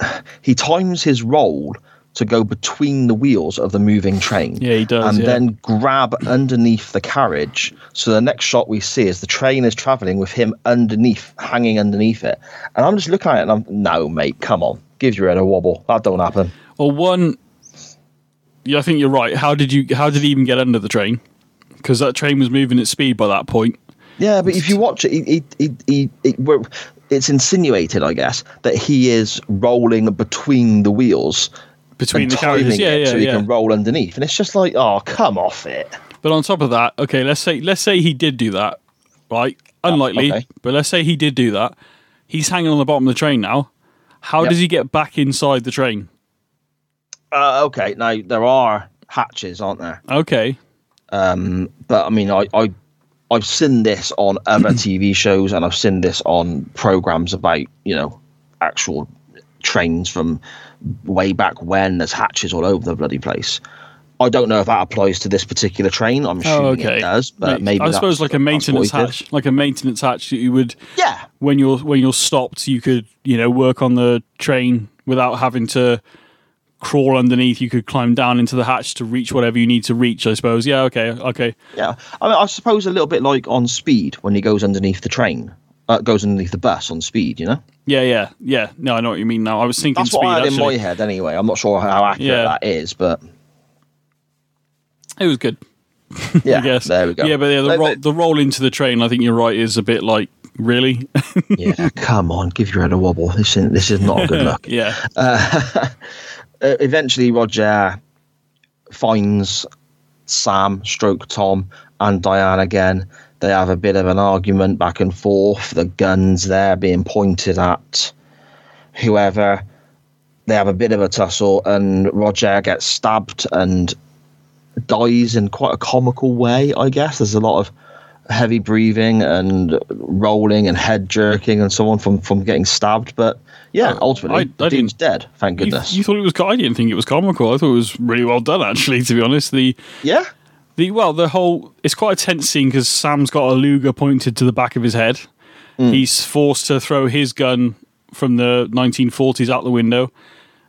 he times his roll to go between the wheels of the moving train Yeah, he does, and yeah. then grab underneath the carriage. So the next shot we see is the train is traveling with him underneath, hanging underneath it. And I'm just looking at it and I'm, no, mate, come on, give your head a wobble. That don't happen. Well, one, yeah, I think you're right. How did you? How did he even get under the train? Because that train was moving at speed by that point. Yeah, but if you watch it, he, he, he, he, it's insinuated, I guess, that he is rolling between the wheels Between the timing yeah, yeah, so he yeah. can roll underneath. And it's just like, oh, come off it. But on top of that, okay, let's say let's say he did do that, right? Unlikely, okay. but let's say he did do that. He's hanging on the bottom of the train now. How Yep. does he get back inside the train? Uh, okay, now there are hatches, aren't there? Okay, but I mean, I, I I've seen this on other TV shows, and I've seen this on programs about you know actual trains from way back when. There's hatches all over the bloody place. I don't know if that applies to this particular train. I'm assuming oh, okay. it does, but maybe I suppose like a maintenance did. hatch, like a maintenance hatch that you would Yeah, when you're when you're stopped, you could you know work on the train without having to crawl underneath. You could climb down into the hatch to reach whatever you need to reach. I suppose. Yeah. Okay. Okay. yeah. I, mean, I suppose a little bit like on Speed when he goes underneath the train, uh, goes underneath the bus on Speed. You know, Yeah. Yeah. Yeah. No, I know what you mean now. I was thinking that's speed. what I had in my head anyway. I'm not sure how accurate Yeah. that is, but It was good. yeah, I guess. there we go. Yeah, but yeah, the, ro- the roll into the train. I think you're right. Is a bit like really. yeah, come on, give your head a wobble. This is, this is not a good look. yeah. uh, eventually Roger finds Sam, stroke Tom, and Diane again. They have a bit of an argument back and forth. The guns there being pointed at whoever. They have a bit of a tussle, and Roger gets stabbed and dies in quite a comical way. I guess there's a lot of heavy breathing and rolling and head jerking and so on from from getting stabbed. But yeah, uh, ultimately, I- the I dude's dead. Thank goodness. you thought it was? I didn't think it was comical. I thought it was really well done. Actually, to be honest, the yeah, The well, the whole it's quite a tense scene because Sam's got a Luger pointed to the back of his head. He's forced to throw his gun from the 1940s out the window,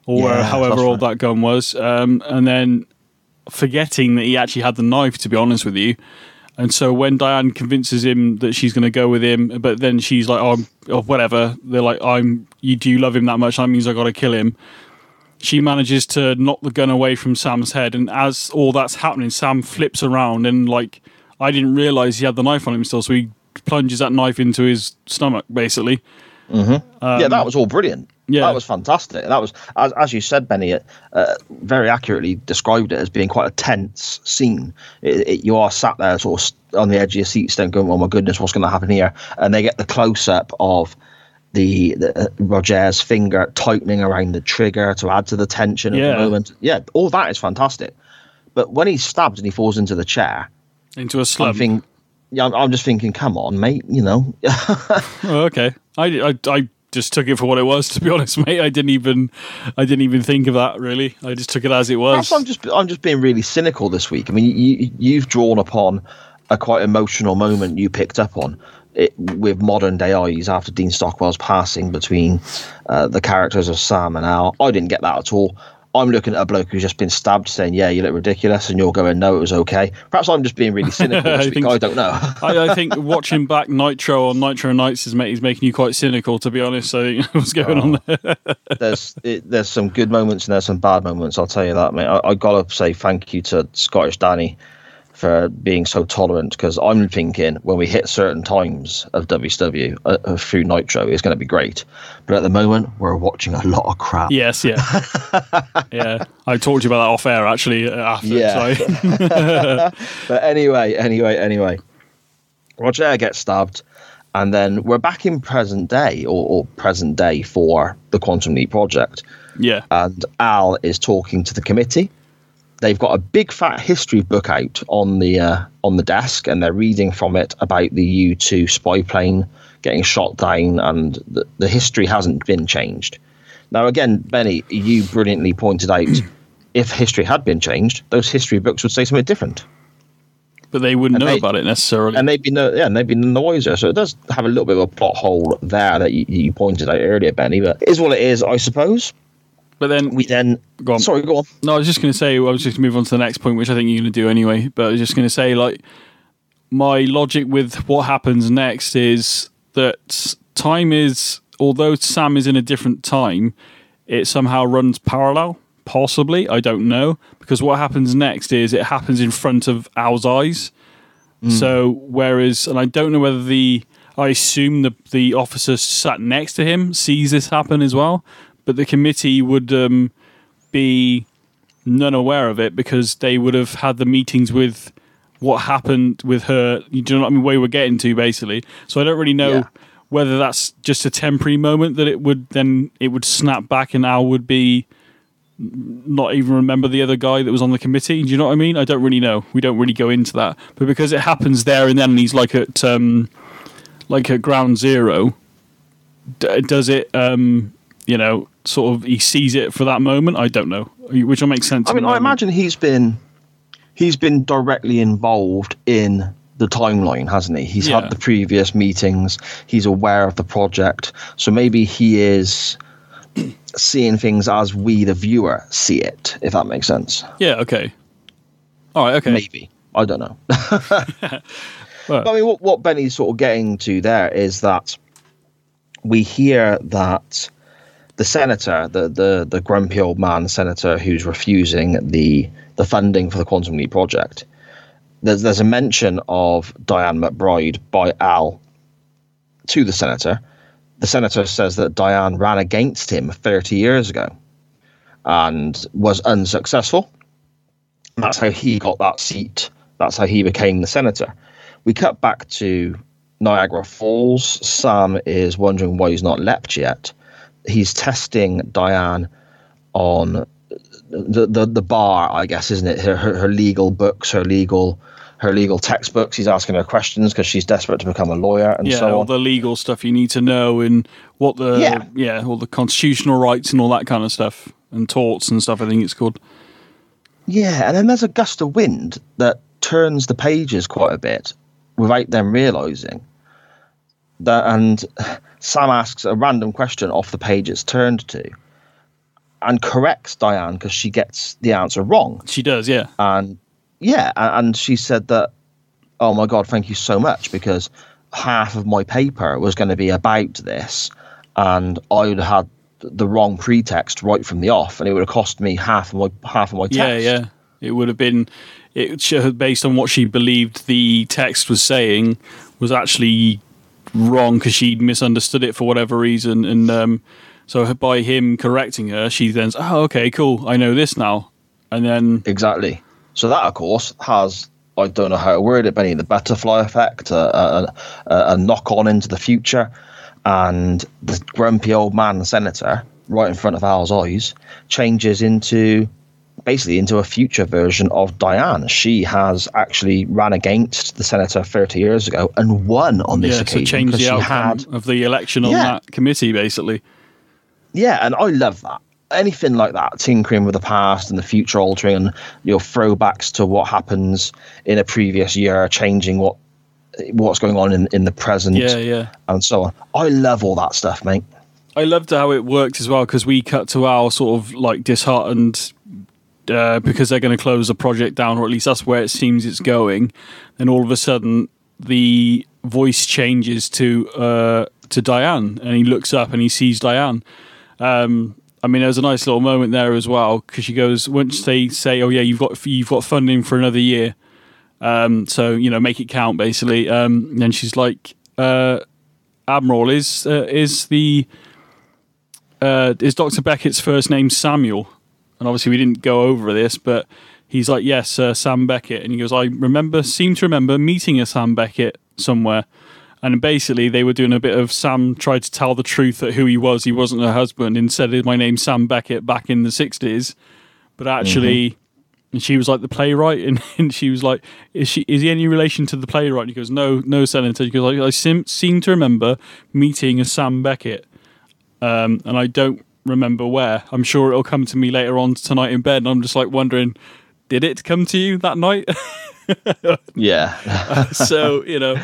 or Yeah, however old that gun was, um, and then forgetting that he actually had the knife. To be honest with you. And so when Diane convinces him that she's going to go with him, but then she's like, "Oh, I'm- oh, whatever." They're like, "I'm you do you love him that much? That means I got to kill him." She manages to knock the gun away from Sam's head, and as all that's happening, Sam flips around and like I didn't realize he had the knife on him still, so he plunges that knife into his stomach, basically. yeah, that was all brilliant. Um, yeah. that was fantastic. That was, as, as you said, Benny, it, uh, very accurately described it as being quite a tense scene. It, it, you are sat there, sort of on the edge of your then going, "Oh my goodness, what's going to happen here?" And they get the close up of the, the uh, Roger's finger tightening around the trigger to add to the tension Yeah. at the moment. Yeah, all that is fantastic. But when he's stabbed and he falls into the chair, Into a I'm slump. thinking, yeah, I'm, I'm just thinking, come on, mate, you know, Oh, okay. I, I, I just took it for what it was. To be honest, mate, I didn't even I didn't even think of that. Really, I just took it as it was. I'm just I'm just being really cynical this week. I mean, you you've drawn upon a quite emotional moment you picked up on it with modern day eyes after Dean Stockwell's passing between uh, the characters of Sam and Al. I didn't get that at all. I'm looking at a bloke who's just been stabbed, saying, "Yeah, you look ridiculous," and you're going, "No, it was okay." Perhaps I'm just being really cynical I think I don't know. I, I think watching back Nitro on Nitro Nights is, is making you quite cynical. To be honest, I think what's going on there. there's it, there's some good moments and there's some bad moments. I'll tell you that, mate. I, I gotta say thank you to Scottish Danny for being so tolerant because I'm thinking when we hit certain times of WCW uh, uh, through Nitro, it's going to be great. But at the moment, we're watching a lot of crap. Yes, yeah, yeah. I talked to you about that off air actually uh, after. Yeah. But anyway, anyway, anyway, Roger gets stabbed, and then we're back in present day or, or present day for the Quantum Leap project. yeah, and Al is talking to the committee. They've got a big fat history book out on the uh, on the desk, and they're reading from it about the U two spy plane getting shot down, and the, the history hasn't been changed. Now, again, Benny, you brilliantly pointed out if history had been changed, those history books would say something different, but they wouldn't And know about it necessarily. and they'd be no, yeah, and they'd be wiser. So it does have a little bit of a plot hole there that you, you pointed out earlier, Benny. But it is what it is, I suppose. But then We then, Go on. sorry, go on. No, I was just going to say, I was just going to move on to the next point, which I think you're going to do anyway. But I was just going to say, like, my logic with what happens next is that time is, although Sam is in a different time, it somehow runs parallel. Possibly, I don't know, because what happens next is it happens in front of Al's eyes. Hmm. So, whereas, and I don't know whether the, I assume the the officer sat next to him sees this happen as well, but the committee would um, be none aware of it because they would have had the meetings with what happened with her. You do know what I mean? Where we're getting to basically. So I don't really know Yeah. whether that's just a temporary moment that it would then it would snap back and Al would be not even remember the other guy that was on the committee. Do you know what I mean? I don't really know. We don't really go into that, but because it happens there and then, and he's like at um, like at ground zero. D- does it um, you know sort of he sees it for that moment? I don't know, which will make sense. I mean, I imagine he's been he's been directly involved in the timeline, hasn't he? He's Yeah. had the previous meetings. He's aware of the project, so maybe he is seeing things as we, the viewer, see it. If that makes sense. Yeah. Okay. All right. Okay. Maybe I don't know. But I mean, what, what Benny's sort of getting to there is that we hear that the senator, the, the, the grumpy old man senator who's refusing the the funding for the Quantum Leap project, there's there's a mention of Diane McBride by Al to the senator. The senator says that Diane ran against him 30 years ago and was unsuccessful. That's how he got that seat. That's how he became the senator. We cut back to Niagara Falls. Sam is wondering why he's not leapt yet. He's testing Diane on the, the, the bar, I guess, isn't it? Her, her, her legal books, her legal her legal textbooks. He's asking her questions because she's desperate to become a lawyer and yeah, so all on. the legal stuff you need to know and what the Yeah. yeah, all the constitutional rights and all that kind of stuff and torts and stuff. I think it's called. Yeah, and then there's a gust of wind that turns the pages quite a bit without them realizing that. And Sam asks a random question off the page it's turned to, and corrects Diane because she gets the answer wrong. She does, yeah. And yeah, and she said that, oh my god, thank you so much because half of my paper was going to be about this, and I would have had the wrong pretext right from the off, and it would have cost me half of my half of my text. Yeah, yeah. It would have been it should have based on what she believed the text was saying was actually wrong because she'd misunderstood it for whatever reason, and um, so by him correcting her, she then says, "Oh, okay, cool, I know this now," and then Exactly. So that, of course, has I don't know how to word it, Benny, the butterfly effect, a, a, a, knock on into the future, and the grumpy old man senator right in front of Al's eyes changes into basically into a future version of Diane. She has actually ran against the senator 30 years ago and won on this yeah, occasion. to change 'cause the outcome had- of the election on Yeah. that committee, basically. Yeah, and I love that. Anything like that, tinkering with the past and the future, altering, and you know, throwbacks to what happens in a previous year, changing what what's going on in, in the present, Yeah, yeah. and so on. I love all that stuff, mate. I loved how it worked as well because we cut to our sort of like disheartened uh, because they're going to close the project down, or at least that's where it seems it's going. Then all of a sudden, the voice changes to uh, to Diane, and he looks up and he sees Diane. Um, I mean, there's a nice little moment there as well because she goes once they say, "Oh yeah, you've got you've got funding for another year." Um, so you know, make it count, basically. Um, and she's like, uh, "Admiral, is uh, is the uh, is Dr. Beckett's first name Samuel? And obviously, we didn't go over this, but he's like, yes, uh, Sam Beckett. And he goes, I remember, seem to remember meeting a Sam Beckett somewhere. And basically, they were doing a bit of Sam tried to tell the truth that who he was. He wasn't her husband. Instead, of my name's Sam Beckett back in the 60s. But actually, and she was like the playwright, and, and she was like, "Is she? Is he any relation to the playwright?" And he goes, "No, no, Senator." He goes, "I, I sim- seem to remember meeting a Sam Beckett, um, and I don't remember where. I'm sure it'll come to me later on tonight in bed." And I'm just like wondering, did it come to you that night? Yeah, so you know,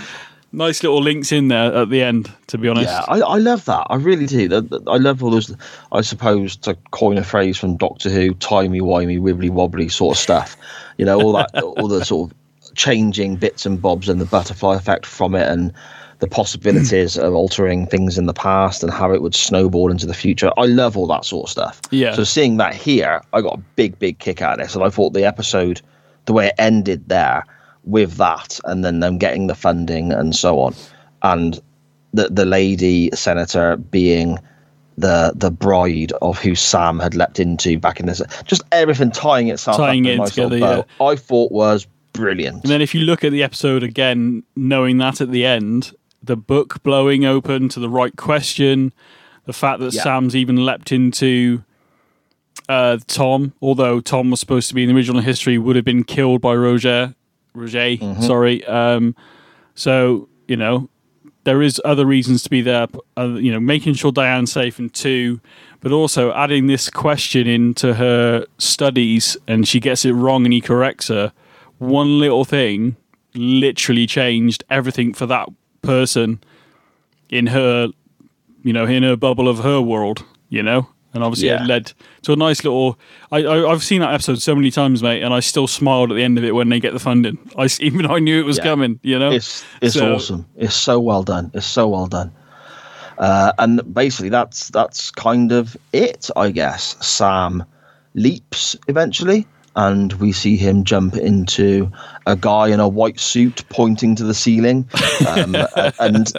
nice little links in there at the end. To be honest, yeah, I, I love that. I really do. I love all those. I suppose to coin a phrase from Doctor Who, timey wimey, wibbly wobbly sort of stuff. You know, all that, all the sort of changing bits and bobs and the butterfly effect from it, and the possibilities of altering things in the past and how it would snowball into the future. I love all that sort of stuff. Yeah. So seeing that here, I got a big, big kick out of this, and I thought the episode, the way it ended there with that, and then them getting the funding and so on, and the the lady senator being the the bride of who Sam had leapt into back in this, just everything tying itself Tying it a nice little together, bow, I thought was brilliant. And then if you look at the episode again, knowing that at the end, the book blowing open to the right question, the fact that Yeah. Sam's even leapt into uh, Tom, although Tom was supposed to be in the original history, would have been killed by Roger. Roger, sorry. Um, so you know, there is other reasons to be there. Uh, you know, making sure Diane's safe, and two, but also adding this question into her studies, and she gets it wrong, and he corrects her. One little thing literally changed everything for that person in her, you know, in her bubble of her world. You know, and obviously Yeah. it led to a nice little. I, I I've seen that episode so many times, mate, and I still smiled at the end of it when they get the funding. I, even I knew it was Yeah. coming. You know, It's it's So- awesome. It's so well done. It's so well done. Uh, and basically, that's that's kind of it, I guess. Sam leaps eventually, and we see him jump into a guy in a white suit pointing to the ceiling. Um, and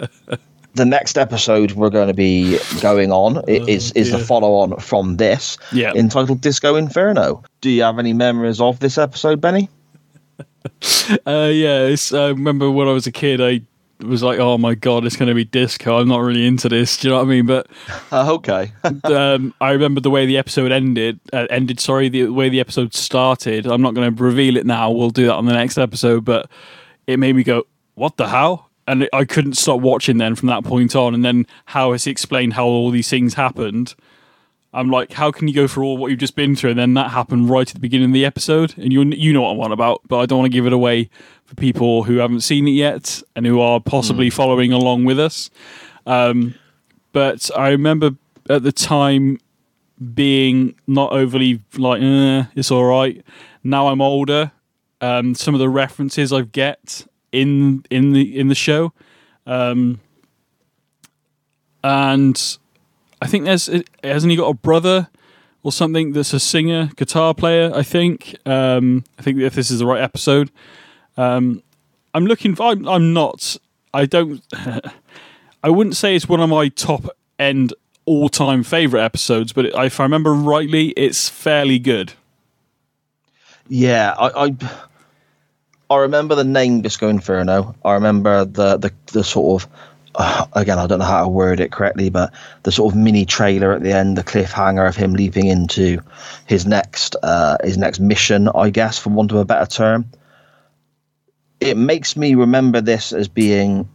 the next episode we're going to be going on i- is is the follow on from this, Yeah. entitled Disco Inferno. Do you have any memories of this episode, Benny? Uh, yeah, it's, I remember when I was a kid, I was like, "Oh my god, it's going to be disco." I'm not really into this. Do you know what I mean? But Uh, okay. um, I remember the way the episode ended. Uh, ended, sorry, the way the episode started. I'm not going to reveal it now. We'll do that on the next episode. But it made me go, "What the hell?" And I couldn't stop watching then from that point on. And then how has he explained how all these things happened? I'm like, how can you go through all what you've just been through, and then that happened right at the beginning of the episode, and you you know what I'm on about, but I don't want to give it away for people who haven't seen it yet and who are possibly following along with us. Um, but I remember at the time being not overly like, eh, it's all right. Now I'm older. Um, some of the references I get in in the in the show, um, and I think there's hasn't he got a brother or something that's a singer, guitar player. I think. Um, I think if this is the right episode, um, I'm looking. For, I'm, I'm not I don't. I wouldn't say it's one of my top end all time favorite episodes, but if I remember rightly, it's fairly good. Yeah, I, I I remember the name Disco Inferno. I remember the the, the sort of again I don't know how to word it correctly, but the sort of mini trailer at the end, the cliffhanger of him leaping into his next uh, his next mission, I guess, for want of a better term. It makes me remember this as being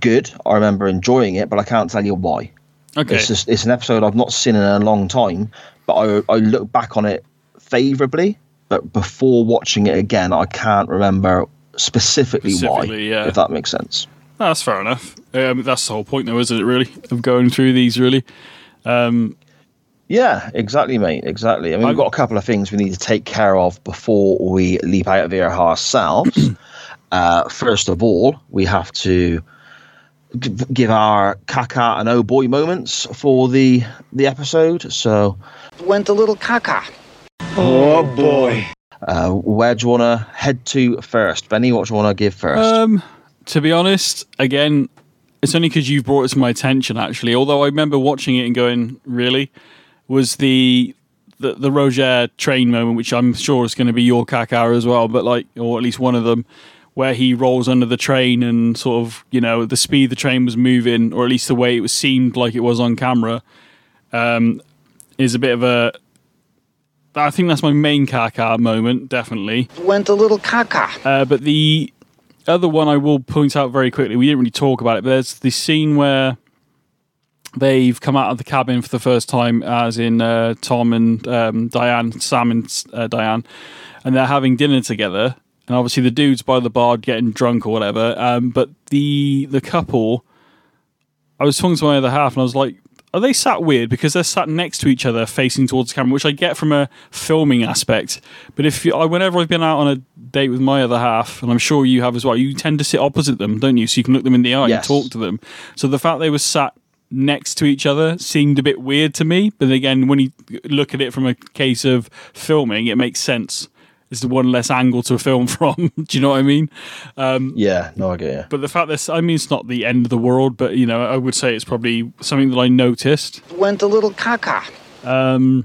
good. I remember enjoying it, but I can't tell you why. Okay. It's just it's an episode I've not seen in a long time, but I I look back on it favorably. But before watching it again, I can't remember specifically, why. Yeah. If that makes sense. That's fair enough. Um, that's the whole point, though, isn't it? Really, of going through these, really. Um, Yeah, exactly, mate. Exactly. I mean, we've got a couple of things we need to take care of before we leap out of here ourselves. uh, first of all, we have to g- give our caca and oh boy moments for the the episode. So, went a little caca. Oh boy. uh, where do you want to head to first, Benny? What do you want to give first? um, to be honest, again, it's only because you've brought it to my attention. Actually, although I remember watching it and going, "Really," was the the, the Roger train moment, which I'm sure is going to be your caca as well, but like, or at least one of them, where he rolls under the train and sort of, you know, the speed the train was moving, or at least the way it was seemed like it was on camera, um, is a bit of a. I think that's my main caca moment, definitely. Went a little caca. Uh, but the other one I will point out very quickly, we didn't really talk about it, but there's the scene where they've come out of the cabin for the first time, as in uh, Tom and um, Diane, Sam and uh, Diane, and they're having dinner together. And obviously the dude's by the bar getting drunk or whatever. Um, but the the couple, I was talking to my other half, and I was like, are they sat weird because they're sat next to each other facing towards the camera, which I get from a filming aspect. But if you, I, whenever I've been out on a date with my other half, and I'm sure you have as well, you tend to sit opposite them, don't you? So you can look them in the eye Yes. and talk to them. So the fact they were sat next to each other seemed a bit weird to me. But again, when you look at it from a case of filming, it makes sense. It's the one less angle to film from. Do you know what I mean? Um, yeah, no, I get you. But the fact that I mean, it's not the end of the world, but you know, I would say it's probably something that I noticed. Went a little caca. Um,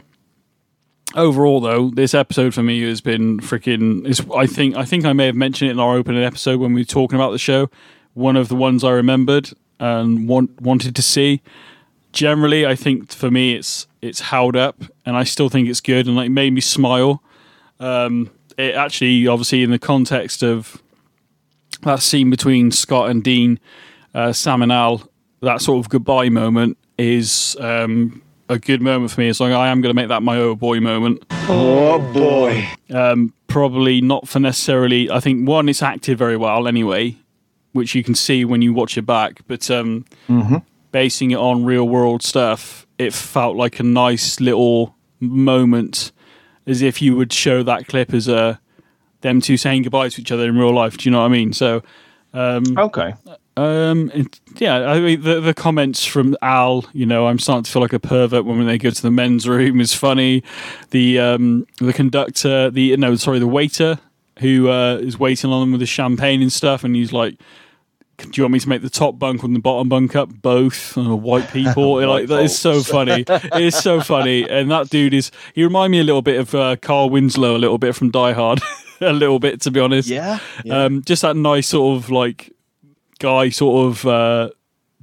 overall though this episode for me has been freaking is i think i think i may have mentioned it in our opening episode when we were talking about the show one of the ones i remembered and want, wanted to see generally i think for me it's it's held up and i still think it's good and like made me smile um it actually obviously in the context of that scene between scott and dean uh, sam and al that sort of goodbye moment is um a good moment for me. It's like I am going to make that my oh boy moment. Oh boy. Um, probably not for necessarily. I think one, it's acted very well anyway, which you can see when you watch it back. But um, basing it on real world stuff, it felt like a nice little moment, as if you would show that clip as a them two saying goodbye to each other in real life. Do you know what I mean? So. Okay. Um, it, yeah, I mean the the comments from Al, you know, I'm starting to feel like a pervert when they go to the men's room is funny. The um the conductor, the no, sorry, the waiter who uh, is waiting on them with the champagne and stuff, and he's like. Do you want me to make the top bunk and the bottom bunk up both? Oh, white people, like that is so funny. It is so funny, and that dude is. He remind me a little bit of uh, Carl Winslow, a little bit from Die Hard, a little bit to be honest. Yeah. yeah. Um, just that nice sort of like guy sort of uh,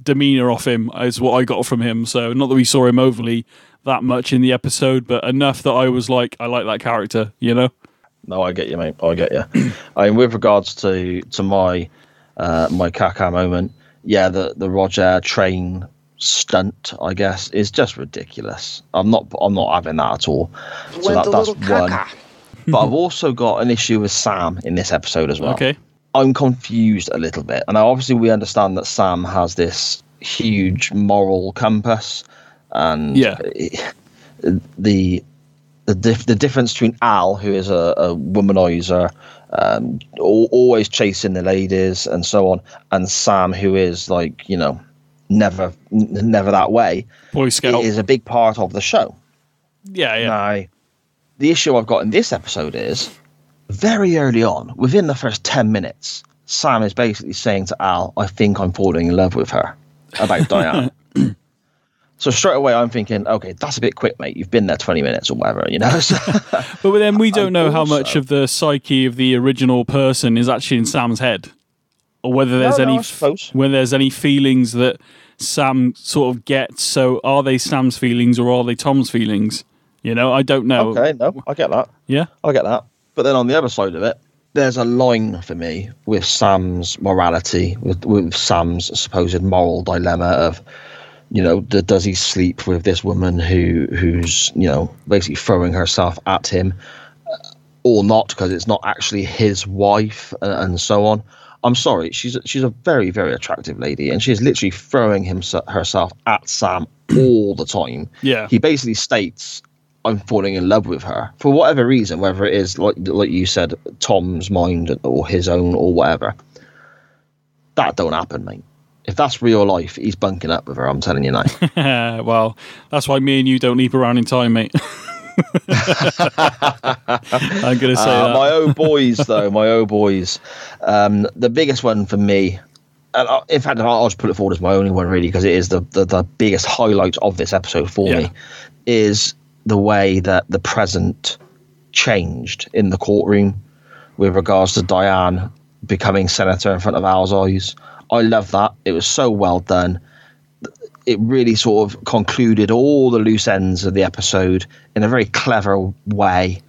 demeanor off him is what I got from him. So not that we saw him overly that much in the episode, but enough that I was like, I like that character. You know? No, I get you, mate. I get you. I mean, with regards to to my uh, my caca moment, yeah, the the Roger train stunt, I guess, is just ridiculous. I'm not I'm not having that at all. So Went that, a that's little one. But I've also got an issue with Sam in this episode as well. Okay. I'm confused a little bit. And obviously, we understand that Sam has this huge moral compass, and Yeah. the the dif- the difference between Al, who is a, a womanizer, um, al- always chasing the ladies and so on, and Sam, who is like you know never never that way, Boy Scout. is a big part of the show. yeah, yeah. Now, the issue I've got in this episode is very early on, within the first 10 minutes, Sam is basically saying to Al, I think I'm falling in love with her about Diane. So straight away, I'm thinking, okay, that's a bit quick, mate. You've been there 20 minutes or whatever, you know? So, But then we don't know how much of the psyche of the original person is actually in Sam's head, or whether there's No, any whether there's any feelings that Sam sort of gets. So are they Sam's feelings or are they Tom's feelings? You know, I don't know. okay, no, I get that. Yeah. I get that. But then on the other side of it, there's a line for me with Sam's morality, with, with Sam's supposed moral dilemma of, you know, d- does he sleep with this woman who who's you know basically throwing herself at him, uh, or not because it's not actually his wife and, and so on. I'm sorry, she's she's a very very attractive lady, and she's literally throwing himself herself at Sam all the time. Yeah. he basically states I'm falling in love with her for whatever reason, whether it is like like you said, Tom's mind or his own or whatever. That don't happen, mate. If that's real life, he's bunking up with her. I'm telling you now. well, that's why me and you don't leap around in time, mate. I'm gonna say Uh, that. my oh boys, though, my oh boys. Um, the biggest one for me, and I, in fact, I'll just put it forward as my only one, really, because it is the, the, the biggest highlight of this episode for Yeah. me, is the way that the present changed in the courtroom with regards to Diane becoming senator in front of Al's eyes. I love that. It was so well done. It really sort of concluded all the loose ends of the episode in a very clever way.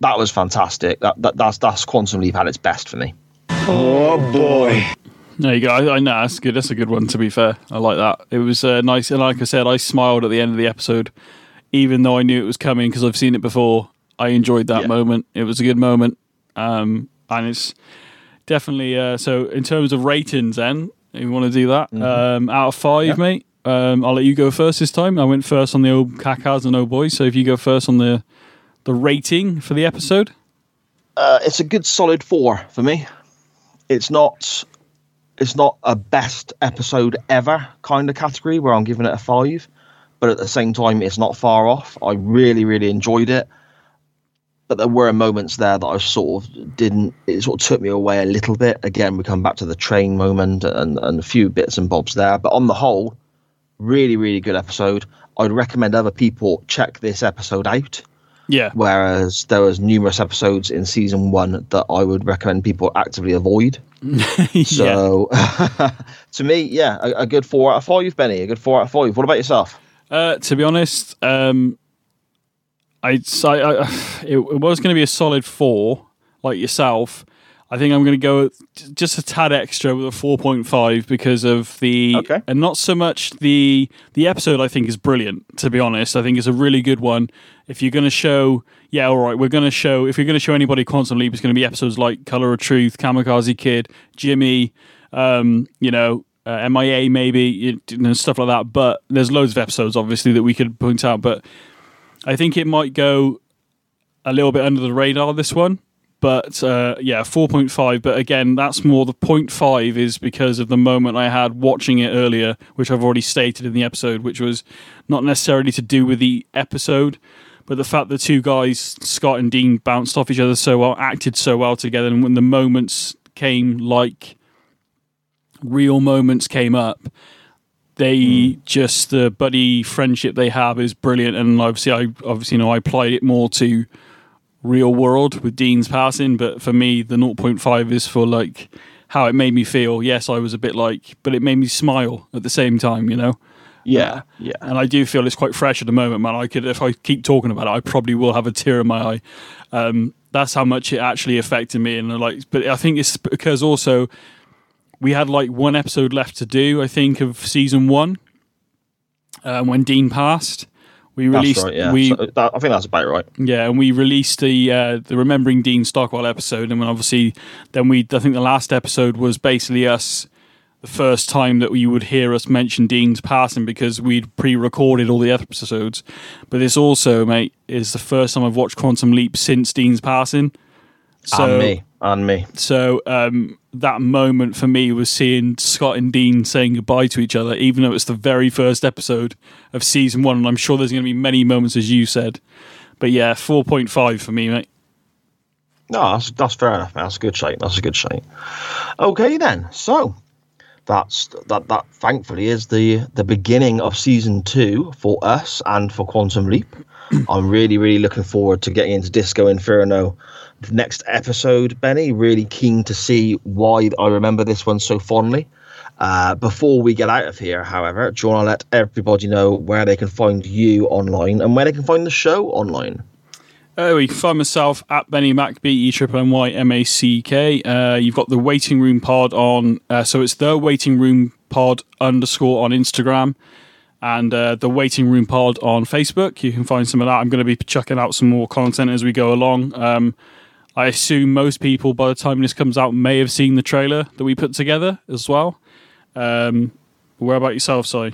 That was fantastic. That, that that's that's Quantum Leap at its best for me. Oh boy. There you go. I, I know that's good. That's a good one. To be fair, I like that. It was uh, nice, and like I said, I smiled at the end of the episode, even though I knew it was coming because I've seen it before. I enjoyed that Yeah. moment. It was a good moment, um, and it's definitely uh, so. In terms of ratings, then if you want to do that, um, out of five, Yeah. mate. Um, I'll let you go first this time. I went first on the old cacas and old boys. So if you go first on the the rating for the episode, Uh, it's a good solid four for me. It's not it's not a best episode ever kind of category where I'm giving it a five, but at the same time it's not far off. I really really enjoyed it, but there were moments there that I sort of didn't. It sort of took me away a little bit. Again, we come back to the train moment and and a few bits and bobs there, but on the whole, really really good episode. I'd recommend other people check this episode out yeah, whereas there was numerous episodes in season one that I would recommend people actively avoid. So, to me, yeah, a, a good four out of five, Benny. A good four out of five. What about yourself? Uh, to be honest, um, Say I, it, it was going to be a solid four, like yourself. I think I'm going to go just a tad extra with a 4.5 because of the Okay. and not so much the the episode. I think is brilliant. To be honest, I think it's a really good one. If you're going to show, yeah, all right, we're going to show. If you're going to show anybody Quantum Leap, it's going to be episodes like Color of Truth, Camikazi Kid, Jimmy, um, you know, uh, MIA maybe, you know, stuff like that. But there's loads of episodes, obviously, that we could point out. But I think it might go a little bit under the radar this one. But uh, yeah, 4.5. But again, that's more the 0.5 is because of the moment I had watching it earlier, which I've already stated in the episode, which was not necessarily to do with the episode, but the fact the two guys, Scott and Dean, bounced off each other so well, acted so well together. And when the moments came like real moments came up, they just the buddy friendship they have is brilliant, and obviously I obviously you know I applied it more to real world with Dean's passing, but for me the 0.5 is for like how it made me feel. Yes, I was a bit like, but it made me smile at the same time, you know. Yeah, yeah. And I do feel it's quite fresh at the moment, man. I could, if I keep talking about it, I probably will have a tear in my eye. Um, that's how much it actually affected me, and like, but I think it's because also we had like one episode left to do. I think of season one um, when Dean passed. We That's released right. Yeah, we So that, I think that's about right. yeah, and we released the uh, the remembering Dean Stockwell episode, and then obviously then we I think the last episode was basically us the first time that you would hear us mention Dean's passing because we'd pre-recorded all the episodes. But this also, mate, is the first time I've watched Quantum Leap since Dean's passing. So and me, and me. so um, that moment for me was seeing Scott and Dean saying goodbye to each other, even though it's the very first episode of season one. And I'm sure there's going to be many moments, as you said. But yeah, 4.5 for me, mate. No, that's, that's fair enough. Man. That's a good shite. That's a good shite. Okay, then. So that's that. That thankfully is the the beginning of season two for us and for Quantum Leap. I'm really, really looking forward to getting into Disco Inferno next episode. Benny, really keen to see why I remember this one so fondly. Uh, before we get out of here, however, do you want to let everybody know where they can find you online and where they can find the show online? Oh, you can find myself at Benny Mac, B E triple N Y M A C K. Uh, you've got the Waiting Room Pod on, uh, so it's the Waiting Room Pod underscore on Instagram and uh, the Waiting Room Pod on Facebook. You can find some of that. I'm going to be chucking out some more content as we go along. Um, I assume most people, by the time this comes out, may have seen the trailer that we put together as well. Um, where about yourself, Si?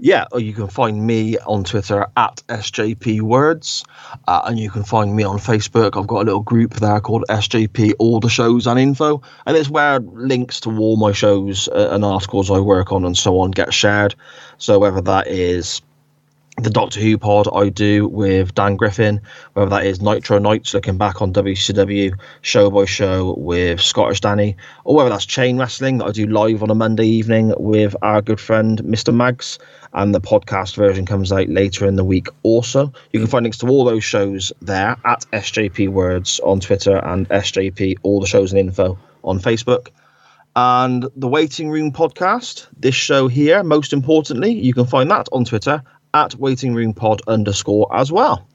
Yeah, or you can find me on Twitter at SJP Words, uh, and you can find me on Facebook. I've got a little group there called SJP All the Shows and Info, and it's where links to all my shows uh, and articles I work on and so on get shared. So whether that is the Doctor Who pod I do with Dan Griffin, whether that is Nitro Nights looking back on WCW show by show with Scottish Danny, or whether that's Chain Wrestling that I do live on a Monday evening with our good friend Mr. Mags, and the podcast version comes out later in the week also. You can find links to all those shows there at SJP Words on Twitter and SJP All the Shows and Info on Facebook. And the Waiting Room podcast, this show here, most importantly, you can find that on Twitter at waiting room pod underscore as well.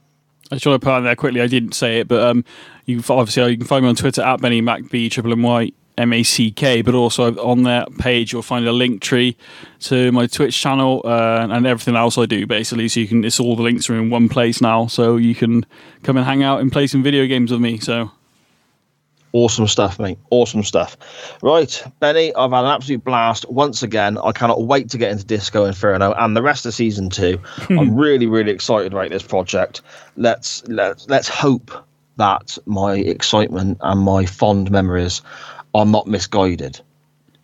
I just want to put on there quickly. I didn't say it, but um, you can, obviously you can find me on Twitter at Benny Mac B Triple N Y M A C K. But also on that page, you'll find a link tree to my Twitch channel uh, and everything else I do. Basically, so you can it's all the links are in one place now, so you can come and hang out and play some video games with me. So Awesome stuff, mate. Awesome stuff. Right, Benny, I've had an absolute blast once again. I cannot wait to get into Disco Inferno and the rest of season two. I'm really, really excited about this project. Let's let's let's hope that my excitement and my fond memories are not misguided.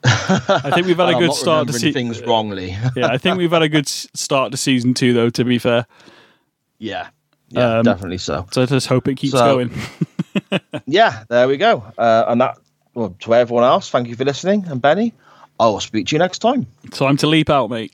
I think we've had a good start to see things wrongly. yeah, I think we've had a good start to season two, though. To be fair. Yeah, yeah, um, definitely so. So let's hope it keeps so, going. yeah, there we go. Uh, and that, well, to everyone else, thank you for listening. And Benny, I will speak to you next time. Time to leap out, mate.